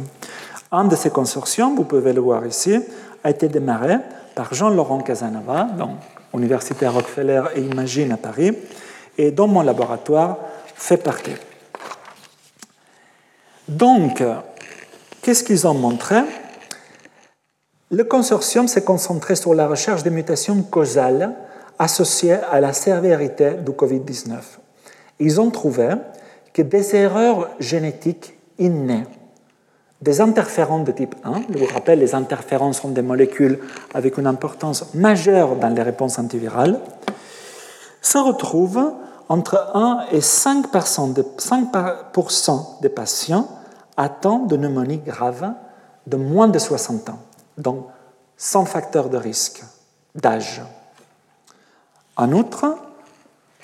Un de ces consortiums, vous pouvez le voir ici, a été démarré par Jean-Laurent Casanova, donc Université Rockefeller et Imagine à Paris, et dont mon laboratoire fait partie. Donc, qu'est-ce qu'ils ont montré? Le consortium s'est concentré sur la recherche des mutations causales associées à la sévérité du Covid-19. Ils ont trouvé des erreurs génétiques innées, des interférons de type 1, je vous rappelle, les interférons sont des molécules avec une importance majeure dans les réponses antivirales, se retrouvent entre 1 et 5 de, 5 des patients attendent de pneumonie grave de moins de 60 ans, donc sans facteur de risque d'âge. En outre,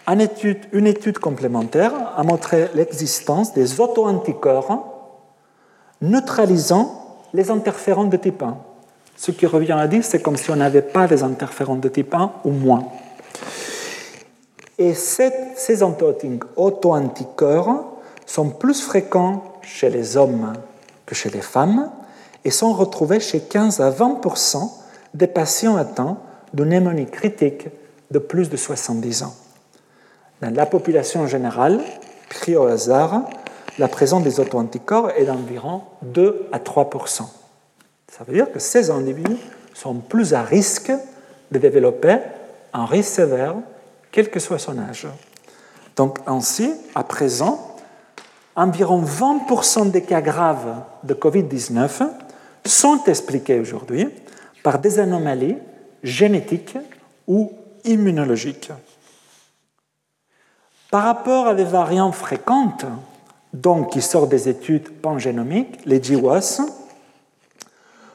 une étude, complémentaire a montré l'existence des auto-anticorps neutralisant les interférons de type 1. Ce qui revient à dire, c'est comme si on n'avait pas des interférons de type 1 ou moins. Et ces auto-anticorps sont plus fréquents chez les hommes que chez les femmes et sont retrouvés chez 15 à 20% des patients atteints de pneumonie critique de plus de 70 ans. Dans la population générale, pris au hasard, la présence des auto-anticorps est d'environ 2 à 3% Ça veut dire que ces individus sont plus à risque de développer un risque sévère quel que soit son âge. Donc ainsi, à présent, environ 20% des cas graves de Covid-19 sont expliqués aujourd'hui par des anomalies génétiques ou immunologiques. Par rapport à des variantes fréquentes, donc qui sortent des études pangénomiques, les GWAS,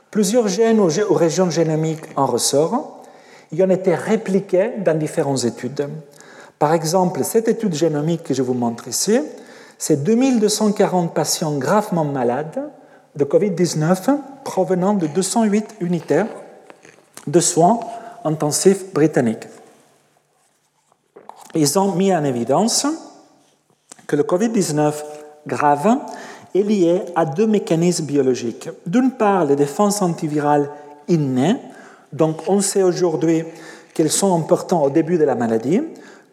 plusieurs gènes ou régions génomiques en ressortent il ont été répliqués dans différentes études. Par exemple, cette étude génomique que je vous montre ici, c'est 2240 patients gravement malades de COVID-19 provenant de 208 unités de soins intensifs britanniques. Ils ont mis en évidence que le COVID-19 grave est lié à deux mécanismes biologiques. D'une part, les défenses antivirales innées, donc on sait aujourd'hui qu'elles sont importantes au début de la maladie,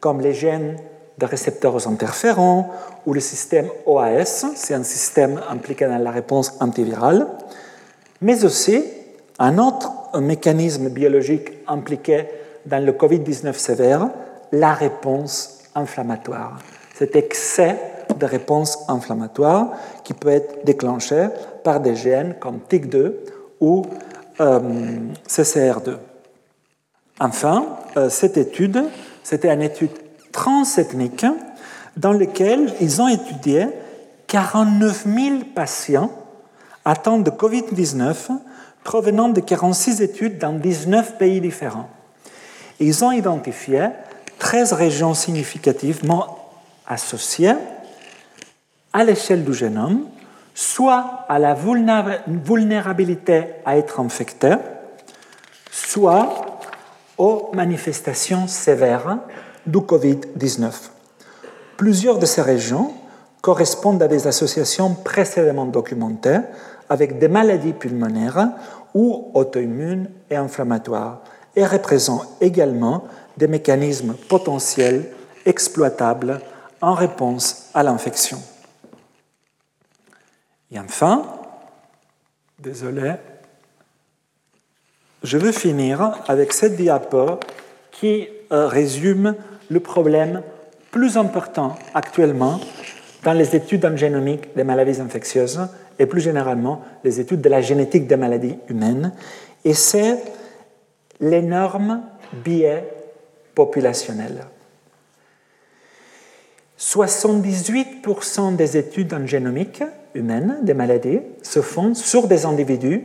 comme les gènes de récepteurs aux interférons ou le système OAS, c'est un système impliqué dans la réponse antivirale, mais aussi un autre mécanisme biologique impliqué dans le Covid-19 sévère, la réponse inflammatoire. Cet excès de réponse inflammatoire qui peut être déclenché par des gènes comme TIC2 ou euh, CCR2. Enfin, euh, cette étude, c'était une étude transethnique dans laquelle ils ont étudié 49 000 patients atteints de COVID-19 provenant de 46 études dans 19 pays différents. Ils ont identifié 13 régions significativement associées à l'échelle du génome soit à la vulnérabilité à être infecté, soit aux manifestations sévères du Covid-19. Plusieurs de ces régions correspondent à des associations précédemment documentées avec des maladies pulmonaires ou auto-immunes et inflammatoires et représentent également des mécanismes potentiels exploitables en réponse à l'infection. Et enfin, désolé, je veux finir avec cette diapo qui euh, résume le problème plus important actuellement dans les études en génomique des maladies infectieuses et plus généralement les études de la génétique des maladies humaines, et c'est l'énorme biais populationnel. 78% des études en génomique humaine des maladies se font sur des individus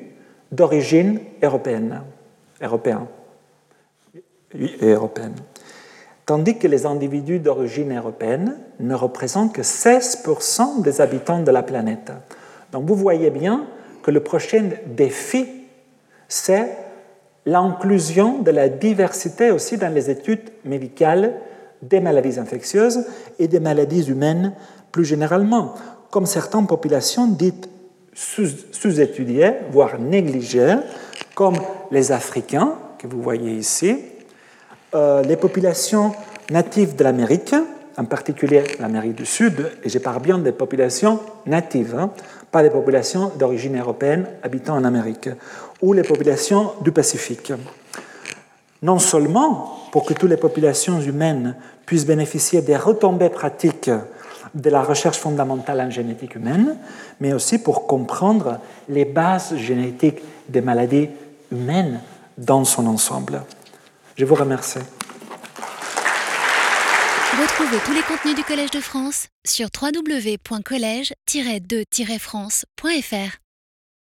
d'origine européenne, européen européenne. Tandis que les individus d'origine européenne ne représentent que 16% des habitants de la planète. Donc vous voyez bien que le prochain défi, c'est l'inclusion de la diversité aussi dans les études médicales des maladies infectieuses et des maladies humaines plus généralement, comme certaines populations dites sous-étudiées, voire négligées, comme les Africains, que vous voyez ici, euh, les populations natives de l'Amérique, en particulier l'Amérique du Sud, et je parle bien des populations natives, hein, pas des populations d'origine européenne habitant en Amérique, ou les populations du Pacifique. Non seulement pour que toutes les populations humaines puissent bénéficier des retombées pratiques de la recherche fondamentale en génétique humaine, mais aussi pour comprendre les bases génétiques des maladies humaines dans son ensemble. Je vous remercie. Retrouvez tous les contenus du Collège de France sur www.colège-2-france.fr.